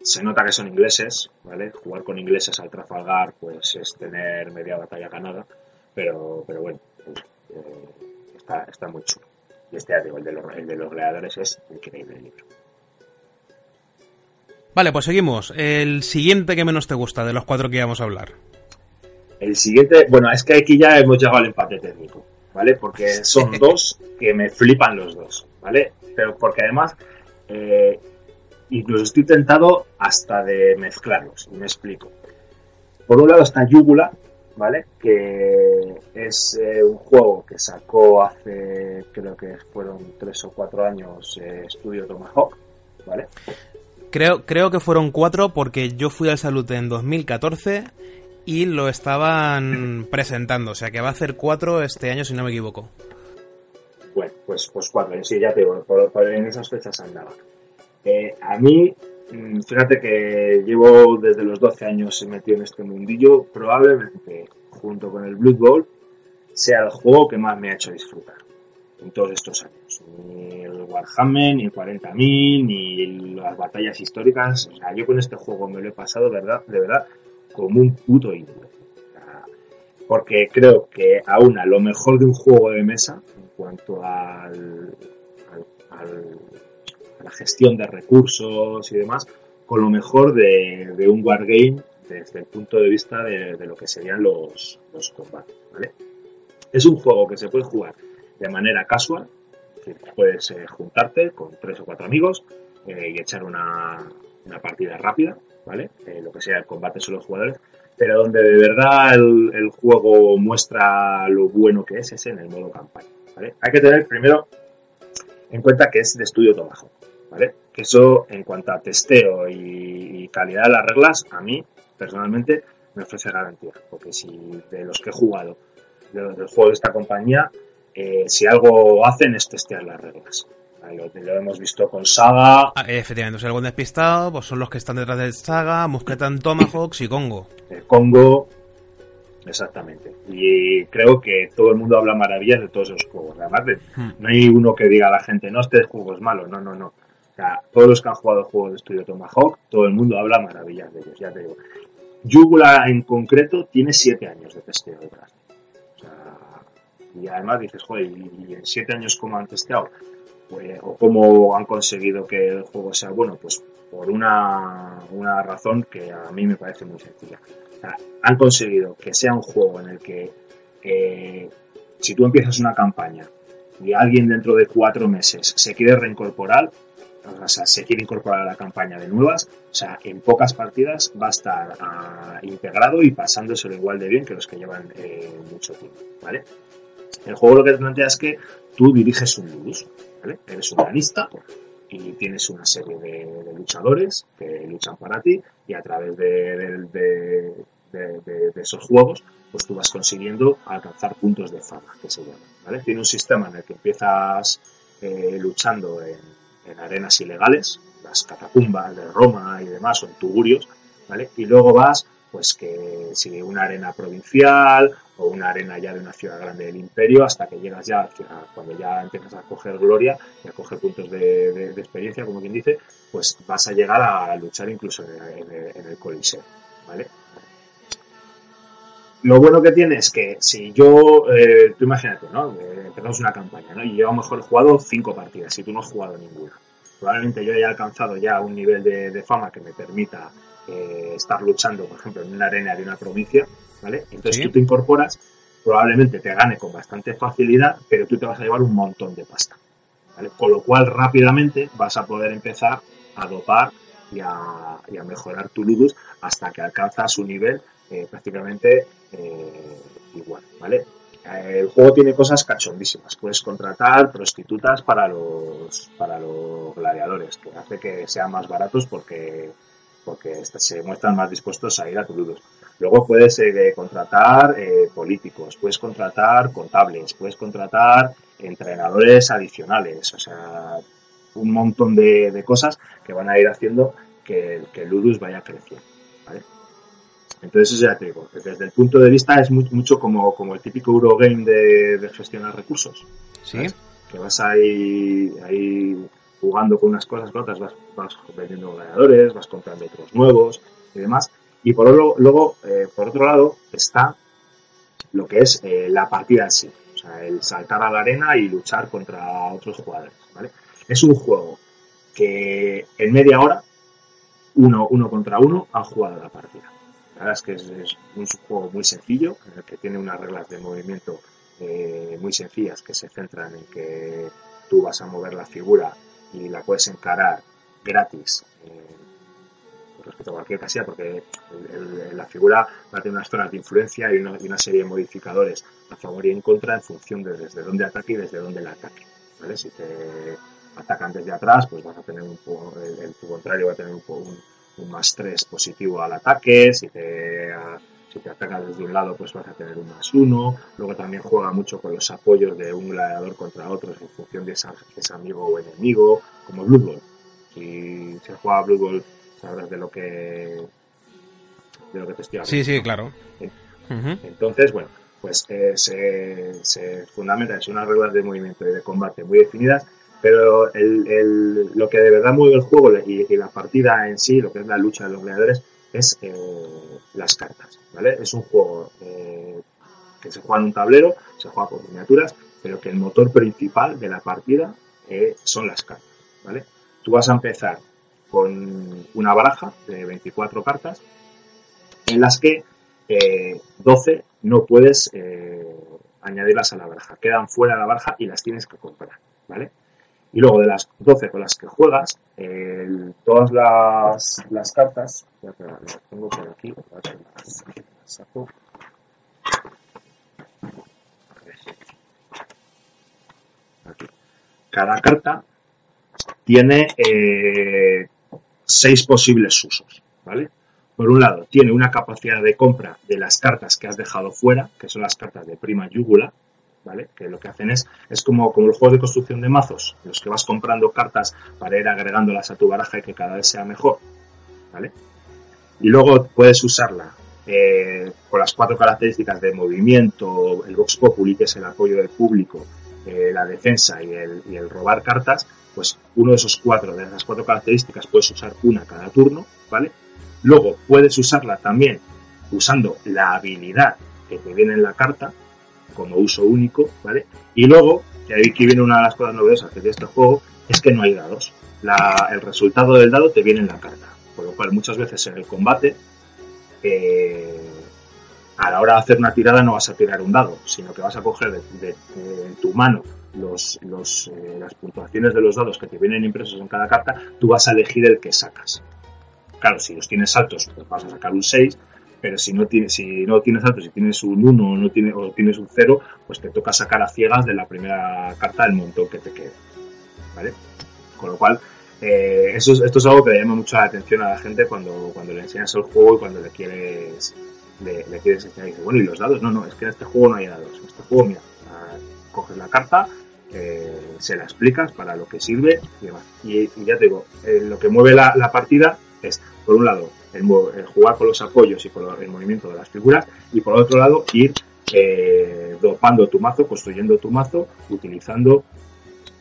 se nota que son ingleses, ¿vale? Jugar con ingleses al Trafalgar, pues es tener media batalla ganada, pero, pero bueno, pues, eh, está, está muy chulo. Y este, el de los, el de los gladiadores es increíble el libro. Vale, pues seguimos. El siguiente que menos te gusta de los cuatro que íbamos a hablar. El siguiente, bueno, es que aquí ya hemos llegado al empate técnico, ¿vale? Porque son dos que me flipan los dos, ¿vale? Pero porque además, eh, incluso estoy tentado hasta de mezclarlos, y me explico. Por un lado está Yugula, ¿vale? Que es eh, un juego que sacó hace, creo que fueron tres o cuatro años, eh, Studio Tomahawk, ¿vale? Creo, creo que fueron cuatro porque yo fui al Salute en 2014 y lo estaban presentando. O sea que va a hacer cuatro este año si no me equivoco. Bueno, pues, pues cuatro. Sí, ya te digo, en esas fechas andaba. Eh, a mí, fíjate que llevo desde los 12 años metido en este mundillo. Probablemente, junto con el Blood Bowl, sea el juego que más me ha hecho disfrutar en todos estos años. Ni el Warhammer, ni el 40.000, ni las batallas históricas. O sea, yo con este juego me lo he pasado, ¿verdad? De verdad, como un puto himno. Porque creo que aúna lo mejor de un juego de mesa en cuanto al, a la gestión de recursos y demás, con lo mejor de, un wargame desde el punto de vista de, lo que serían los, los combates. ¿vale? Es un juego que se puede jugar de manera casual, puedes eh, juntarte con tres o cuatro amigos eh, y echar una, partida rápida, ¿vale? Eh, lo que sea el combate son los jugadores, pero donde de verdad el, juego muestra lo bueno que es es en el modo campaña. Hay que tener primero en cuenta que es de estudio trabajo, ¿vale? Que eso en cuanto a testeo y, y calidad de las reglas, a mí personalmente me ofrece garantía, porque si de los que he jugado, de los del juego de esta compañía, eh, si algo hacen es testear las reglas. Lo, hemos visto con Saga. Ah, efectivamente, si algo despistado, pues son los que están detrás de Saga, Musketan Tomahawks y Congo. El Congo, exactamente. Y creo que todo el mundo habla maravillas de todos esos juegos. Además, hmm. no hay uno que diga a la gente, no, este juego es malo. No, no, no. Todos los que han jugado el juego de estudio Tomahawk, todo el mundo habla maravillas de ellos, ya te digo. Yugula en concreto tiene siete años de testeo detrás. O y además dices, joder, ¿y en siete años cómo han testeado? Pues, o cómo han conseguido que el juego sea bueno, pues por una, una razón que a mí me parece muy sencilla. han conseguido que sea un juego en el que eh, si tú empiezas una campaña y alguien dentro de cuatro meses se quiere reincorporar, o sea, se quiere incorporar a la campaña de nuevas, o sea, en pocas partidas va a estar ah, integrado y pasándoselo igual de bien que los que llevan eh, mucho tiempo, ¿vale? El juego lo que te plantea es que tú diriges un ludus, ¿vale? Eres un analista y tienes una serie de, luchadores que luchan para ti y a través de, esos juegos pues tú vas consiguiendo alcanzar puntos de fama, que se llaman, ¿vale? Tiene un sistema en el que empiezas eh, luchando en, en, arenas ilegales, las catacumbas de Roma y demás, o en tugurios, ¿vale? Y luego vas pues que si una arena provincial o una arena ya de una ciudad grande del imperio hasta que llegas ya cuando ya empiezas a coger gloria y a coger puntos de, experiencia como quien dice pues vas a llegar a luchar incluso en el, coliseo ¿vale? Lo bueno que tiene es que si yo eh, tú imagínate ¿no? Eh, empezamos una campaña ¿no? y yo a lo mejor he jugado cinco partidas y tú no has jugado ninguna probablemente yo haya alcanzado ya un nivel de fama que me permita eh, estar luchando, por ejemplo, en una arena de una provincia, ¿vale? Entonces tú te incorporas, probablemente te gane con bastante facilidad, pero tú te vas a llevar un montón de pasta, ¿vale? Con lo cual rápidamente vas a poder empezar a dopar y a, mejorar tu ludus hasta que alcanzas un nivel eh, prácticamente eh, igual, ¿vale? El juego tiene cosas cachondísimas. Puedes contratar prostitutas para los para los gladiadores, que hace que sean más baratos porque porque se muestran más dispuestos a ir a Toulouse. Luego puedes eh, contratar eh, políticos, puedes contratar contables, puedes contratar entrenadores adicionales, o sea, un montón de, cosas que van a ir haciendo que, que el Ludus vaya creciendo. Entonces, eso ya te digo, desde el punto de vista es mucho como, como el típico Eurogame de, de gestionar recursos. Sí. Que vas ahí, ahí jugando con unas cosas, con otras, vas, vas vendiendo gladiadores, vas comprando otros nuevos y demás. Y por otro, luego, eh, por otro lado, está lo que es eh, la partida en sí. O sea, el saltar a la arena y luchar contra otros jugadores, ¿vale? Es un juego que en media hora, uno, uno contra uno, han jugado la partida. La verdad es que es, un juego muy sencillo, en el que tiene unas reglas de movimiento eh, muy sencillas que se centran en que tú vas a mover la figura y la puedes encarar gratis eh, respecto a cualquier casilla porque la figura va a tener unas zonas de influencia y una, serie de modificadores a favor y en contra en función de desde dónde ataque y desde dónde la ataque. ¿vale? Si te atacan desde atrás, pues vas a tener un el, tu contrario va a tener un, un, más 3 positivo al ataque, si te si te ataca desde un lado, pues vas a tener un más uno. Luego también juega mucho con los apoyos de un gladiador contra otros en función de, esa, ese amigo o enemigo, como Blue Ball. Si se juega Blue Ball, sabrás de lo que de lo que te estoy hablando. Sí, sí, claro. Entonces, bueno, pues eh, se, se fundamenta en unas reglas de movimiento y de combate muy definidas, pero el, el, lo que de verdad mueve el juego y, la partida en sí, lo que es la lucha de los gladiadores, es eh, las cartas, ¿vale? Es un juego eh, que se juega en un tablero, se juega con miniaturas, pero que el motor principal de la partida eh, son las cartas, ¿vale? Tú vas a empezar con una baraja de 24 cartas en las que 12 no puedes añadirlas a la baraja, quedan fuera de la baraja y las tienes que comprar, ¿vale? Y luego de las 12 con las que juegas, todas las, las cartas, ya las tengo por aquí, las, saco. Cada carta tiene eh, seis posibles usos, ¿vale? por un lado, tiene una capacidad de compra de las cartas que has dejado fuera, que son las cartas de prima yúgula, ¿vale? Que lo que hacen es, es como, como los juegos de construcción de mazos, los que vas comprando cartas para ir agregándolas a tu baraja y que cada vez sea mejor, ¿vale? Y luego puedes usarla eh, con las cuatro características de movimiento, el Vox Populi, que es el apoyo del público, eh, la defensa y el, y el robar cartas, pues uno de esos cuatro, de esas cuatro características, puedes usar una cada turno, ¿vale? Luego puedes usarla también usando la habilidad que te viene en la carta, como uso único, ¿vale? Y luego, que aquí viene una de las cosas novedosas tiene este juego, es que no hay dados. el resultado del dado te viene en la carta. Por lo cual, muchas veces en el combate, eh, a la hora de hacer una tirada no vas a tirar un dado, sino que vas a coger de, tu mano eh, las puntuaciones de los dados que te vienen impresos en cada carta, tú vas a elegir el que sacas. Claro, si los tienes altos, pues vas a sacar un 6, pero si no tienes, si no tienes altos, si tienes un 1 o, no tienes, o tienes un 0, pues te toca sacar a ciegas de la primera carta del montón que te quede. ¿Vale? Con lo cual, eh, eso esto es algo que le llama mucho la atención a la gente cuando, cuando le enseñas el juego y cuando le quieres le, quieres enseñar y dice, bueno, ¿y los dados? No, no, es que en este juego no hay dados. En este juego, mira, coges la carta, eh, se la explicas para lo que sirve y demás. Y, ya te digo, eh, lo que mueve la, la partida es, por un lado, el, jugar con los apoyos y con el movimiento de las figuras, y por otro lado, ir eh, dopando tu mazo, construyendo tu mazo, utilizando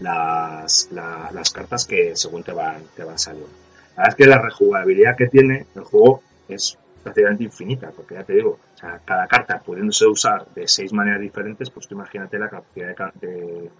las, las cartas que según te van, te van saliendo. La verdad es que la rejugabilidad que tiene el juego es prácticamente infinita, porque ya te digo, cada carta pudiéndose usar de seis maneras diferentes, pues tú imagínate la cantidad de,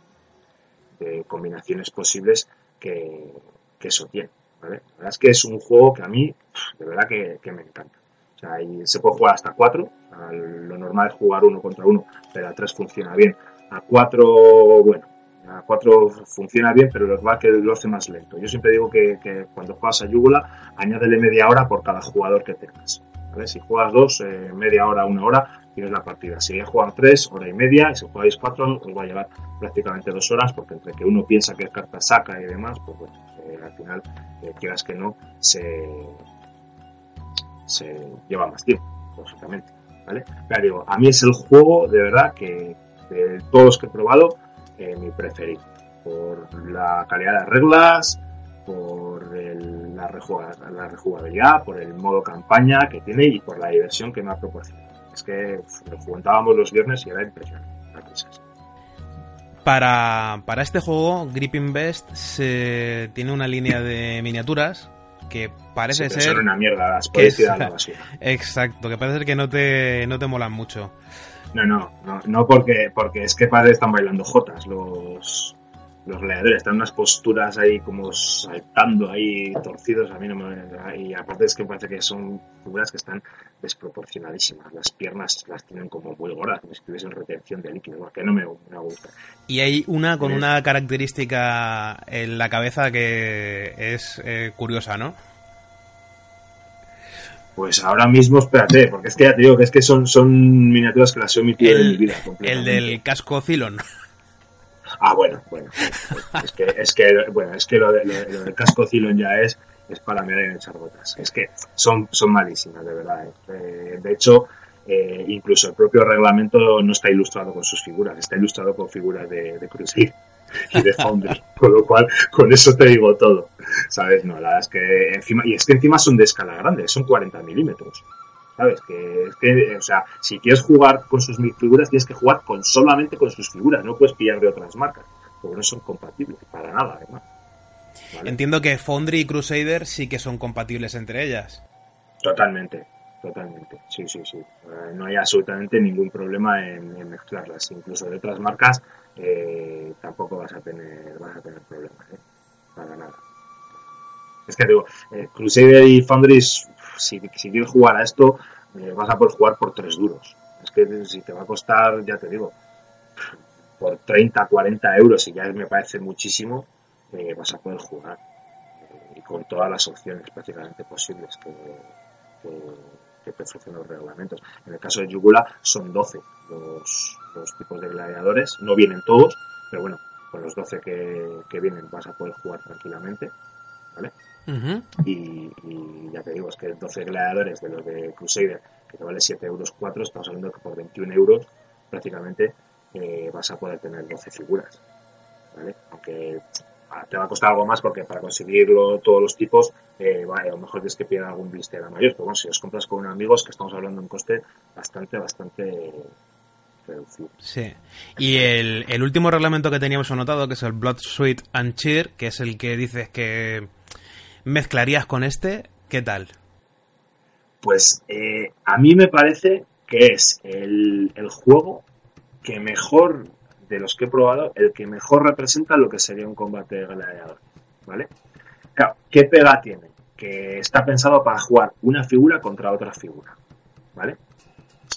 de, combinaciones posibles que, que eso tiene. La verdad es que es un juego que a mí, de verdad que, me encanta. O sea, se puede jugar hasta 4, lo normal es jugar uno contra uno, pero a 3 funciona bien. A 4, bueno, a 4 funciona bien, pero lo que que lo hace más lento. Yo siempre digo que, cuando juegas a Yugula, añádele media hora por cada jugador que tengas. Si juegas dos, eh, media hora, una hora, tienes la partida. Si jugar tres, hora y media, y si jugáis cuatro, os va a llevar prácticamente dos horas, porque entre que uno piensa qué carta saca y demás, pues bueno, eh, al final, eh, quieras que no, se, se lleva más tiempo, lógicamente. ¿vale? Pero digo, a mí es el juego, de verdad, que de todos los que he probado, eh, mi preferido. Por la calidad de reglas, por la, rejugabilidad, por el modo campaña que tiene y por la diversión que me ha proporcionado. Es que lo jugábamos los viernes y era impresionante. Para, para este juego, Gripping Best se, tiene una línea de miniaturas que parece ser. una mierda, las puedes a la basura. Exacto, que parece ser que no te, no te molan mucho. No, no, no, no porque, porque es que que están bailando jotas los, los gladiadores están en unas posturas ahí como saltando ahí torcidos a mí no me y aparte es que parece que son figuras que están desproporcionadísimas las piernas las tienen como muy gordas como si tuviesen retención de líquido que no me, gusta y hay una con una característica en la cabeza que es eh, curiosa ¿no? Pues ahora mismo, espérate, porque es que ya te digo que es que son, son miniaturas que las he omitido en mi vida. El del casco Cylon. Ah, bueno, bueno. Es que, es que, bueno, es que lo, del casco Cylon ya es, es para mirar en echar gotas. Es que son, son malísimas, de verdad. ¿eh? Eh, de hecho, eh, incluso el propio reglamento no está ilustrado con sus figuras, está ilustrado con figuras de, de y de Foundry. con lo cual, con eso te digo todo. ¿Sabes? No, la verdad es que encima, y es que encima son de escala grande, son 40 milímetros. ¿Sabes? Que, es que, o sea, si quieres jugar con sus figuras, tienes que jugar con solamente con sus figuras, no puedes pillar de otras marcas, porque no son compatibles, para nada, además. Entiendo que Foundry y Crusader sí que son compatibles entre ellas. Totalmente, totalmente. Sí, sí, sí. Eh, no hay absolutamente ningún problema en, mezclarlas. Incluso de otras marcas eh, tampoco vas a tener, vas a tener problemas, ¿eh? Para nada. Es que digo, Crusader y Foundry si, quieres jugar a esto, eh, vas a poder jugar por tres duros. Es que si te va a costar, ya te digo, por 30, 40 euros, y ya me parece muchísimo, eh, vas a poder jugar. Eh, y con todas las opciones prácticamente posibles que, te ofrecen los reglamentos. En el caso de Yugula son 12 los, tipos de gladiadores, no vienen todos, pero bueno, con los 12 que, que vienen vas a poder jugar tranquilamente ¿vale? Y, ya te digo, es que 12 gladiadores de los de Crusader, que te vale 7 euros 4, estamos hablando que por 21 euros prácticamente eh, vas a poder tener 12 figuras, ¿vale? Aunque ah, te va a costar algo más porque para conseguirlo todos los tipos, eh, a lo mejor tienes que pedir algún blister a mayor, pero bueno, si os compras con amigos, que estamos hablando de un coste bastante, bastante reducido. Sí. Y el, el último reglamento que teníamos anotado, que es el Blood, Sweat and Cheer, que es el que dices que mezclarías con este, ¿qué tal? Pues eh, a mí me parece que es el, juego que mejor, de los que he probado, el que mejor representa lo que sería un combate de gladiador. ¿Vale? Claro, ¿qué pega tiene? Que está pensado para jugar una figura contra otra figura. ¿Vale?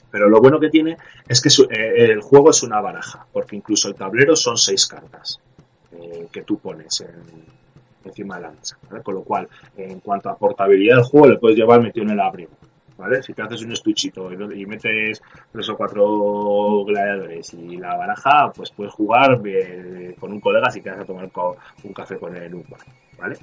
Pero lo bueno que tiene es que eh, el juego es una baraja, porque incluso el tablero son seis cartas eh, que tú pones en, encima de la mesa. Con lo cual, en cuanto a portabilidad del juego, le puedes llevar metido en el abrigo. ¿Vale? Si te haces un estuchito y, metes tres o cuatro gladiadores y la baraja, pues puedes jugar eh, con un colega si quieres a tomar un café con él en un bar, ¿vale?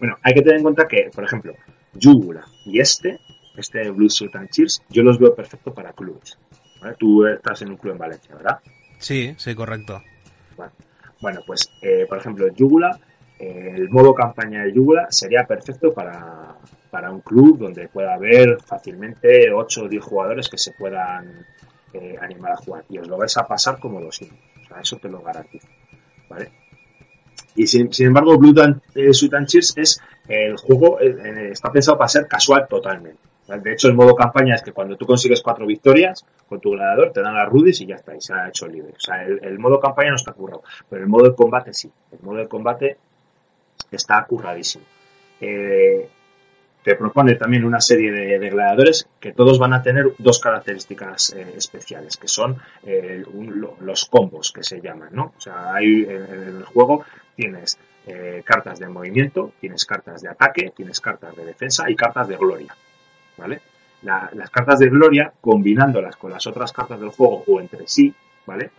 Bueno, hay que tener en cuenta que, por ejemplo, Yugula y este, este Blue Suit and Cheers, yo los veo perfecto para clubes. ¿vale? Tú estás en un club en Valencia, ¿verdad? Sí, sí, correcto. Bueno, pues, eh, por ejemplo, Yugula el modo campaña de Yugula sería perfecto para, un club donde pueda haber fácilmente 8 o 10 jugadores que se puedan eh, animar a jugar. Y os lo vais a pasar como los hijos. O sea, eso te lo garantizo. ¿Vale? Y sin, embargo, Blue Dan, eh, Cheers es el juego, eh, está pensado para ser casual totalmente. De hecho, el modo campaña es que cuando tú consigues cuatro victorias con tu gladiador, te dan las rudis y ya está, y se ha hecho libre. O sea, el, modo campaña no está currado, pero el modo de combate sí. El modo de combate está curradísimo. Eh, te propone también una serie de, gladiadores que todos van a tener dos características eh, especiales, que son eh, los combos que se llaman, ¿no? O sea, hay, en, el juego tienes cartas de movimiento, tienes cartas de ataque, tienes cartas de defensa y cartas de gloria, ¿vale? las cartas de gloria, combinándolas con las otras cartas del juego o entre sí, ¿vale?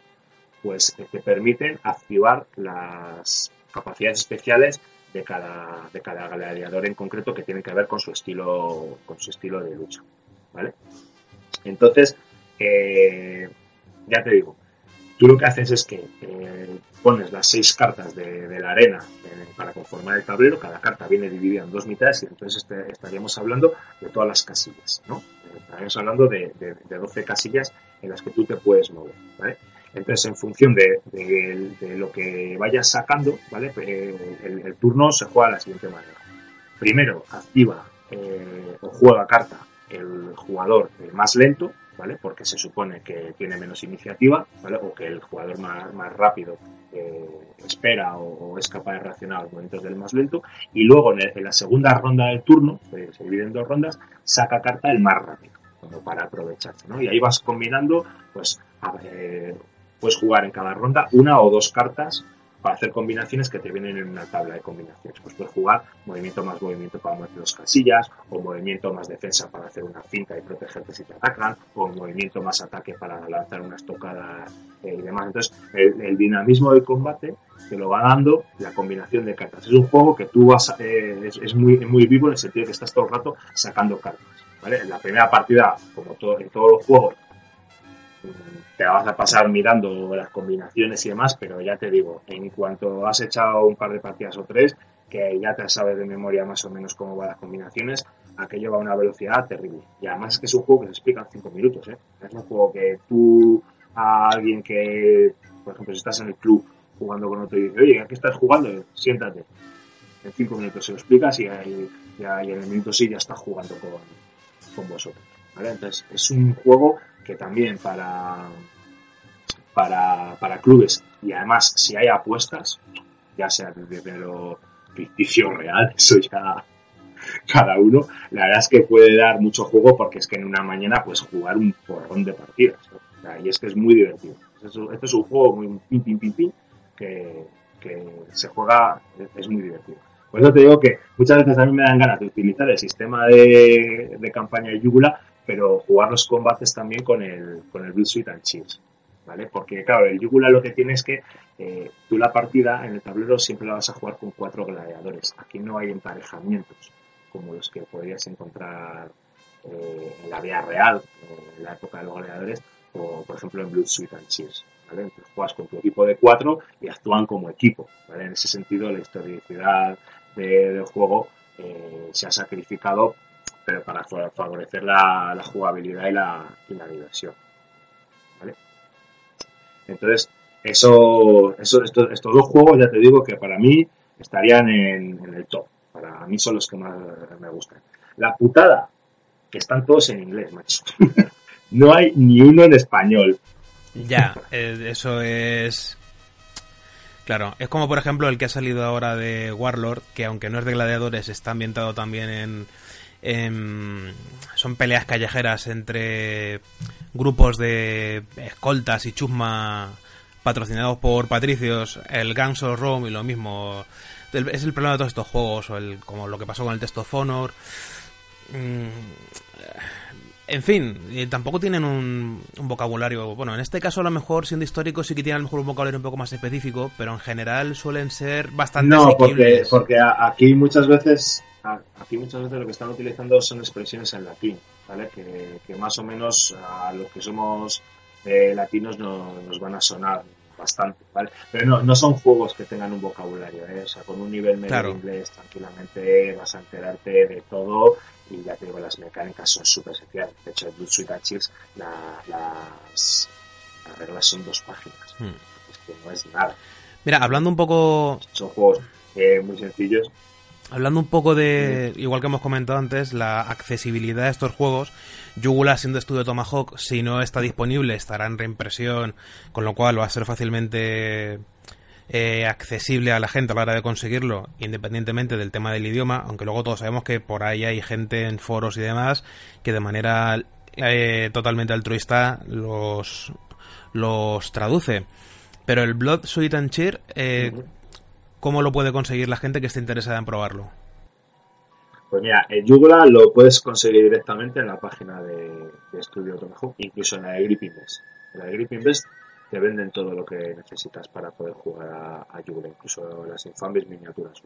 Pues te permiten activar las capacidades especiales de cada, de cada gladiador en concreto que tiene que ver con su estilo, con su estilo de lucha. ¿Vale? Entonces, eh, ya te digo, tú lo que haces es que eh, pones las seis cartas de, la arena eh, para conformar el tablero, cada carta viene dividida en dos mitades y entonces este, estaríamos hablando de todas las casillas, ¿no? Estaríamos hablando de, de, de 12 casillas en las que tú te puedes mover, ¿vale? Entonces, en función de, lo que vayas sacando, ¿vale? Eh, el, turno se juega de la siguiente manera. Primero, activa eh, o juega carta el jugador más lento, ¿vale? Porque se supone que tiene menos iniciativa, ¿vale? O que el jugador más, rápido eh, espera o, es capaz de reaccionar a los movimientos del más lento. Y luego, en, la segunda ronda del turno, se divide en dos rondas, saca carta el más rápido, para aprovecharse. Y ahí vas combinando, pues, puedes jugar en cada ronda una o dos cartas para hacer combinaciones que te vienen en una tabla de combinaciones. Pues puedes jugar movimiento más movimiento para mover dos casillas, o movimiento más defensa para hacer una cinta y protegerte si te atacan, o movimiento más ataque para lanzar una estocada eh, y demás. Entonces, el, dinamismo del combate te lo va dando la combinación de cartas. Es un juego que tú vas, eh, es, muy, muy vivo en el sentido de que estás todo el rato sacando cartas. En la primera partida, como todo, en todos los juegos, te vas a pasar mirando las combinaciones y demás, pero ya te digo, en cuanto has echado un par de partidas o tres, que ya te sabes de memoria más o menos cómo van las combinaciones, aquello va a una velocidad terrible. Y además es que es un juego que se explica en cinco minutos, ¿eh? Es un juego que tú a alguien que, por ejemplo, si estás en el club jugando con otro y dices, oye, aquí estás jugando, siéntate. En cinco minutos se lo explicas y, ahí, ya, en el minuto sí ya estás jugando con, con vosotros. ¿vale? Entonces, es un juego que también para, para, para clubes y además si hay apuestas, ya sea de dinero ficticio real, eso ya cada uno, la verdad es que puede dar mucho juego porque es que en una mañana puedes jugar un porrón de partidas. y es que es muy divertido. Este es un juego muy pin, pin, pin, pin, que, que se juega, es muy divertido. Por eso te digo que muchas veces a mí me dan ganas de utilizar el sistema de, de campaña de Yugula pero jugar los combates también con el, con el Blue Sweet and Cheers. ¿vale? Porque, claro, el Yugula lo que tiene es que eh, tú la partida en el tablero siempre la vas a jugar con cuatro gladiadores. Aquí no hay emparejamientos como los que podrías encontrar eh, en la vida real, en la época de los gladiadores, o por ejemplo en Blood, Sweet and Cheers. ¿vale? Entonces juegas con tu equipo de cuatro y actúan como equipo. ¿vale? En ese sentido, la historicidad del juego eh, se ha sacrificado pero para favorecer la, jugabilidad y la, diversión. ¿vale? Entonces, eso, eso estos, estos, dos juegos, ya te digo que para mí estarían en, en, el top. Para mí son los que más me gustan. La putada, que están todos en inglés, macho. no hay ni uno en español. Ya, eh, eso es Claro, es como por ejemplo el que ha salido ahora de Warlord, que aunque no es de gladiadores, está ambientado también en, son peleas callejeras entre grupos de escoltas y chusma patrocinados por patricios, el Gangs of Rome y lo mismo. Es el problema de todos estos juegos, o el, como lo que pasó con el Test of Honor. Mm, en fin, tampoco tienen un, vocabulario. Bueno, en este caso, a lo mejor, siendo históricos, sí que tienen a lo mejor un vocabulario un poco más específico, pero en general suelen ser bastante. No, porque, porque aquí muchas veces. Aquí muchas veces lo que están utilizando son expresiones en latín, ¿vale? Que, más o menos a los que somos eh, latinos nos van a sonar bastante, ¿vale? Pero no, no son juegos que tengan un vocabulario, ¿eh? O sea, con un nivel medio de inglés tranquilamente vas a enterarte de todo y ya te digo, las mecánicas son súper esenciales. De hecho, en Blue Suite Chips la, las, reglas son dos páginas. Hmm. Es que no es nada. Mira, hablando un poco... Son juegos eh, muy sencillos. Hablando un poco de, igual que hemos comentado antes, la accesibilidad de estos juegos, Yugula siendo estudio Tomahawk, si no está disponible, estará en reimpresión, con lo cual va a ser fácilmente eh, accesible a la gente a la hora de conseguirlo, independientemente del tema del idioma, aunque luego todos sabemos que por ahí hay gente en foros y demás que de manera eh, totalmente altruista los, los traduce. Pero el Blood, Sweet and Cheer, eh, ¿cómo lo puede conseguir la gente que esté interesada en probarlo? Pues mira, en Yugula lo puedes conseguir directamente en la página de, de Estudio Tomahawk, incluso en la de Grip Invest. En la de Grip Invest te venden todo lo que necesitas para poder jugar a, a incluso las infames miniaturas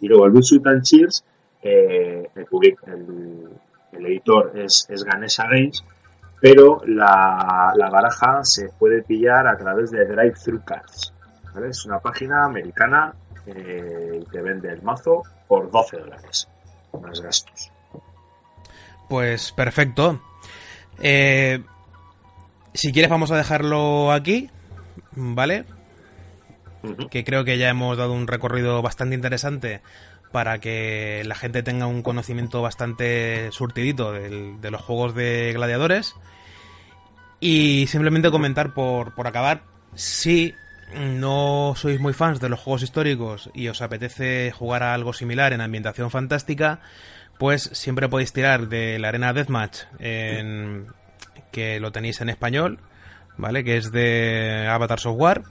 Y luego el Blue and Cheers, eh, el, el, editor es, es Ganesha Games, pero la, la, baraja se puede pillar a través de Drive Thru Cards. Es una página americana eh, te vende el mazo por 12 dólares, más gastos. Pues perfecto. Eh, si quieres vamos a dejarlo aquí, ¿vale? Que creo que ya hemos dado un recorrido bastante interesante para que la gente tenga un conocimiento bastante surtidito de los juegos de gladiadores. Y simplemente comentar por, por acabar, si no sois muy fans de los juegos históricos y os apetece jugar a algo similar en ambientación fantástica, pues siempre podéis tirar de la arena Deathmatch en, que lo tenéis en español, ¿vale? Que es de Avatar Software.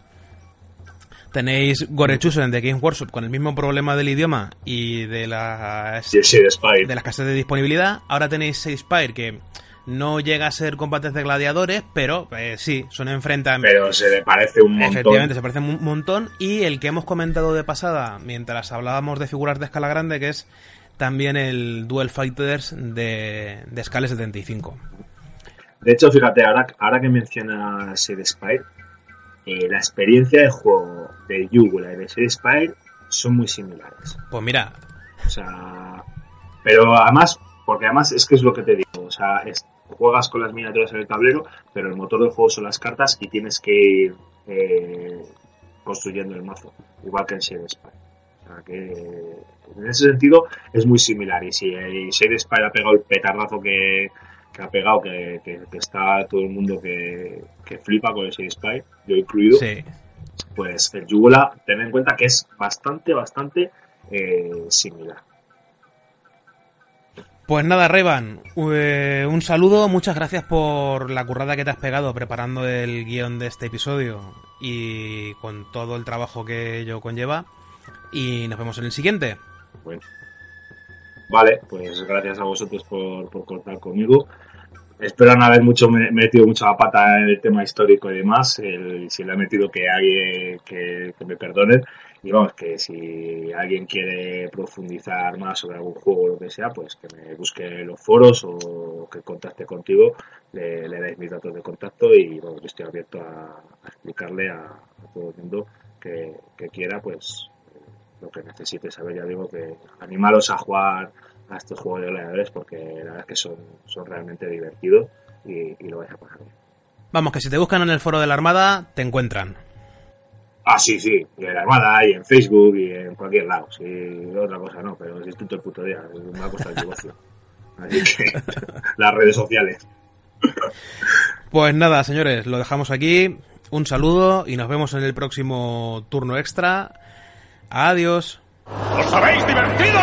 Tenéis Gorechusen de Game Workshop con el mismo problema del idioma y de las, de las casas de disponibilidad. Ahora tenéis Spire que no llega a ser combates de gladiadores, pero eh, sí, son enfrentamientos. Pero se le parece un montón. Efectivamente, se parece un montón. Y el que hemos comentado de pasada, mientras hablábamos de figuras de escala grande, que es también el Duel Fighters de, de escala 75. De hecho, fíjate, ahora, ahora que mencionas Seed Spire, eh, la experiencia de juego de Yugula y de Seed Spire son muy similares. Pues mira. O sea, pero además, porque además es que es lo que te digo, o sea, juegas con las miniaturas en el tablero, pero el motor del juego son las cartas y tienes que ir eh, construyendo el mazo, igual que en Shade Spire. O sea que en ese sentido es muy similar. Y si Shade Spire ha pegado el petardazo que, que ha pegado, que, está todo el mundo que, flipa con ese Spy, yo incluido, pues el Yugula, ten en cuenta que es bastante, bastante eh, similar. Pues nada, Revan, eh, un saludo, muchas gracias por la currada que te has pegado preparando el guion de este episodio y con todo el trabajo que ello conlleva. Y nos vemos en el siguiente. Bueno. Vale, pues gracias a vosotros por, por contar conmigo. espero no haber mucho metido mucha la pata en el tema histórico y demás. si le ha metido que alguien que, me perdone. Y vamos, que si alguien quiere profundizar más sobre algún juego o lo que sea, pues que me busque los foros o que contacte contigo, le, le dais mis datos de contacto y bueno, yo estoy abierto a, explicarle a, todo el mundo que, quiera, pues lo que necesite saber. Ya digo que animaros a jugar a estos juegos de gladiadores porque la verdad es que son, son realmente divertidos y, lo vais a pasar bien. Vamos, que si te buscan en el foro de la Armada, te encuentran. Ah, sí, sí, y en la Armada y en Facebook y en cualquier lado. Sí, otra cosa no, pero es todo el puto día. Me ha costado el negocio. Así que las redes sociales. Pues nada, señores, lo dejamos aquí. Un saludo y nos vemos en el próximo turno extra. Adiós. ¿Os habéis divertido?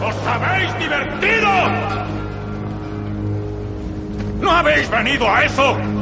¡Os habéis divertido! ¿No habéis venido a eso?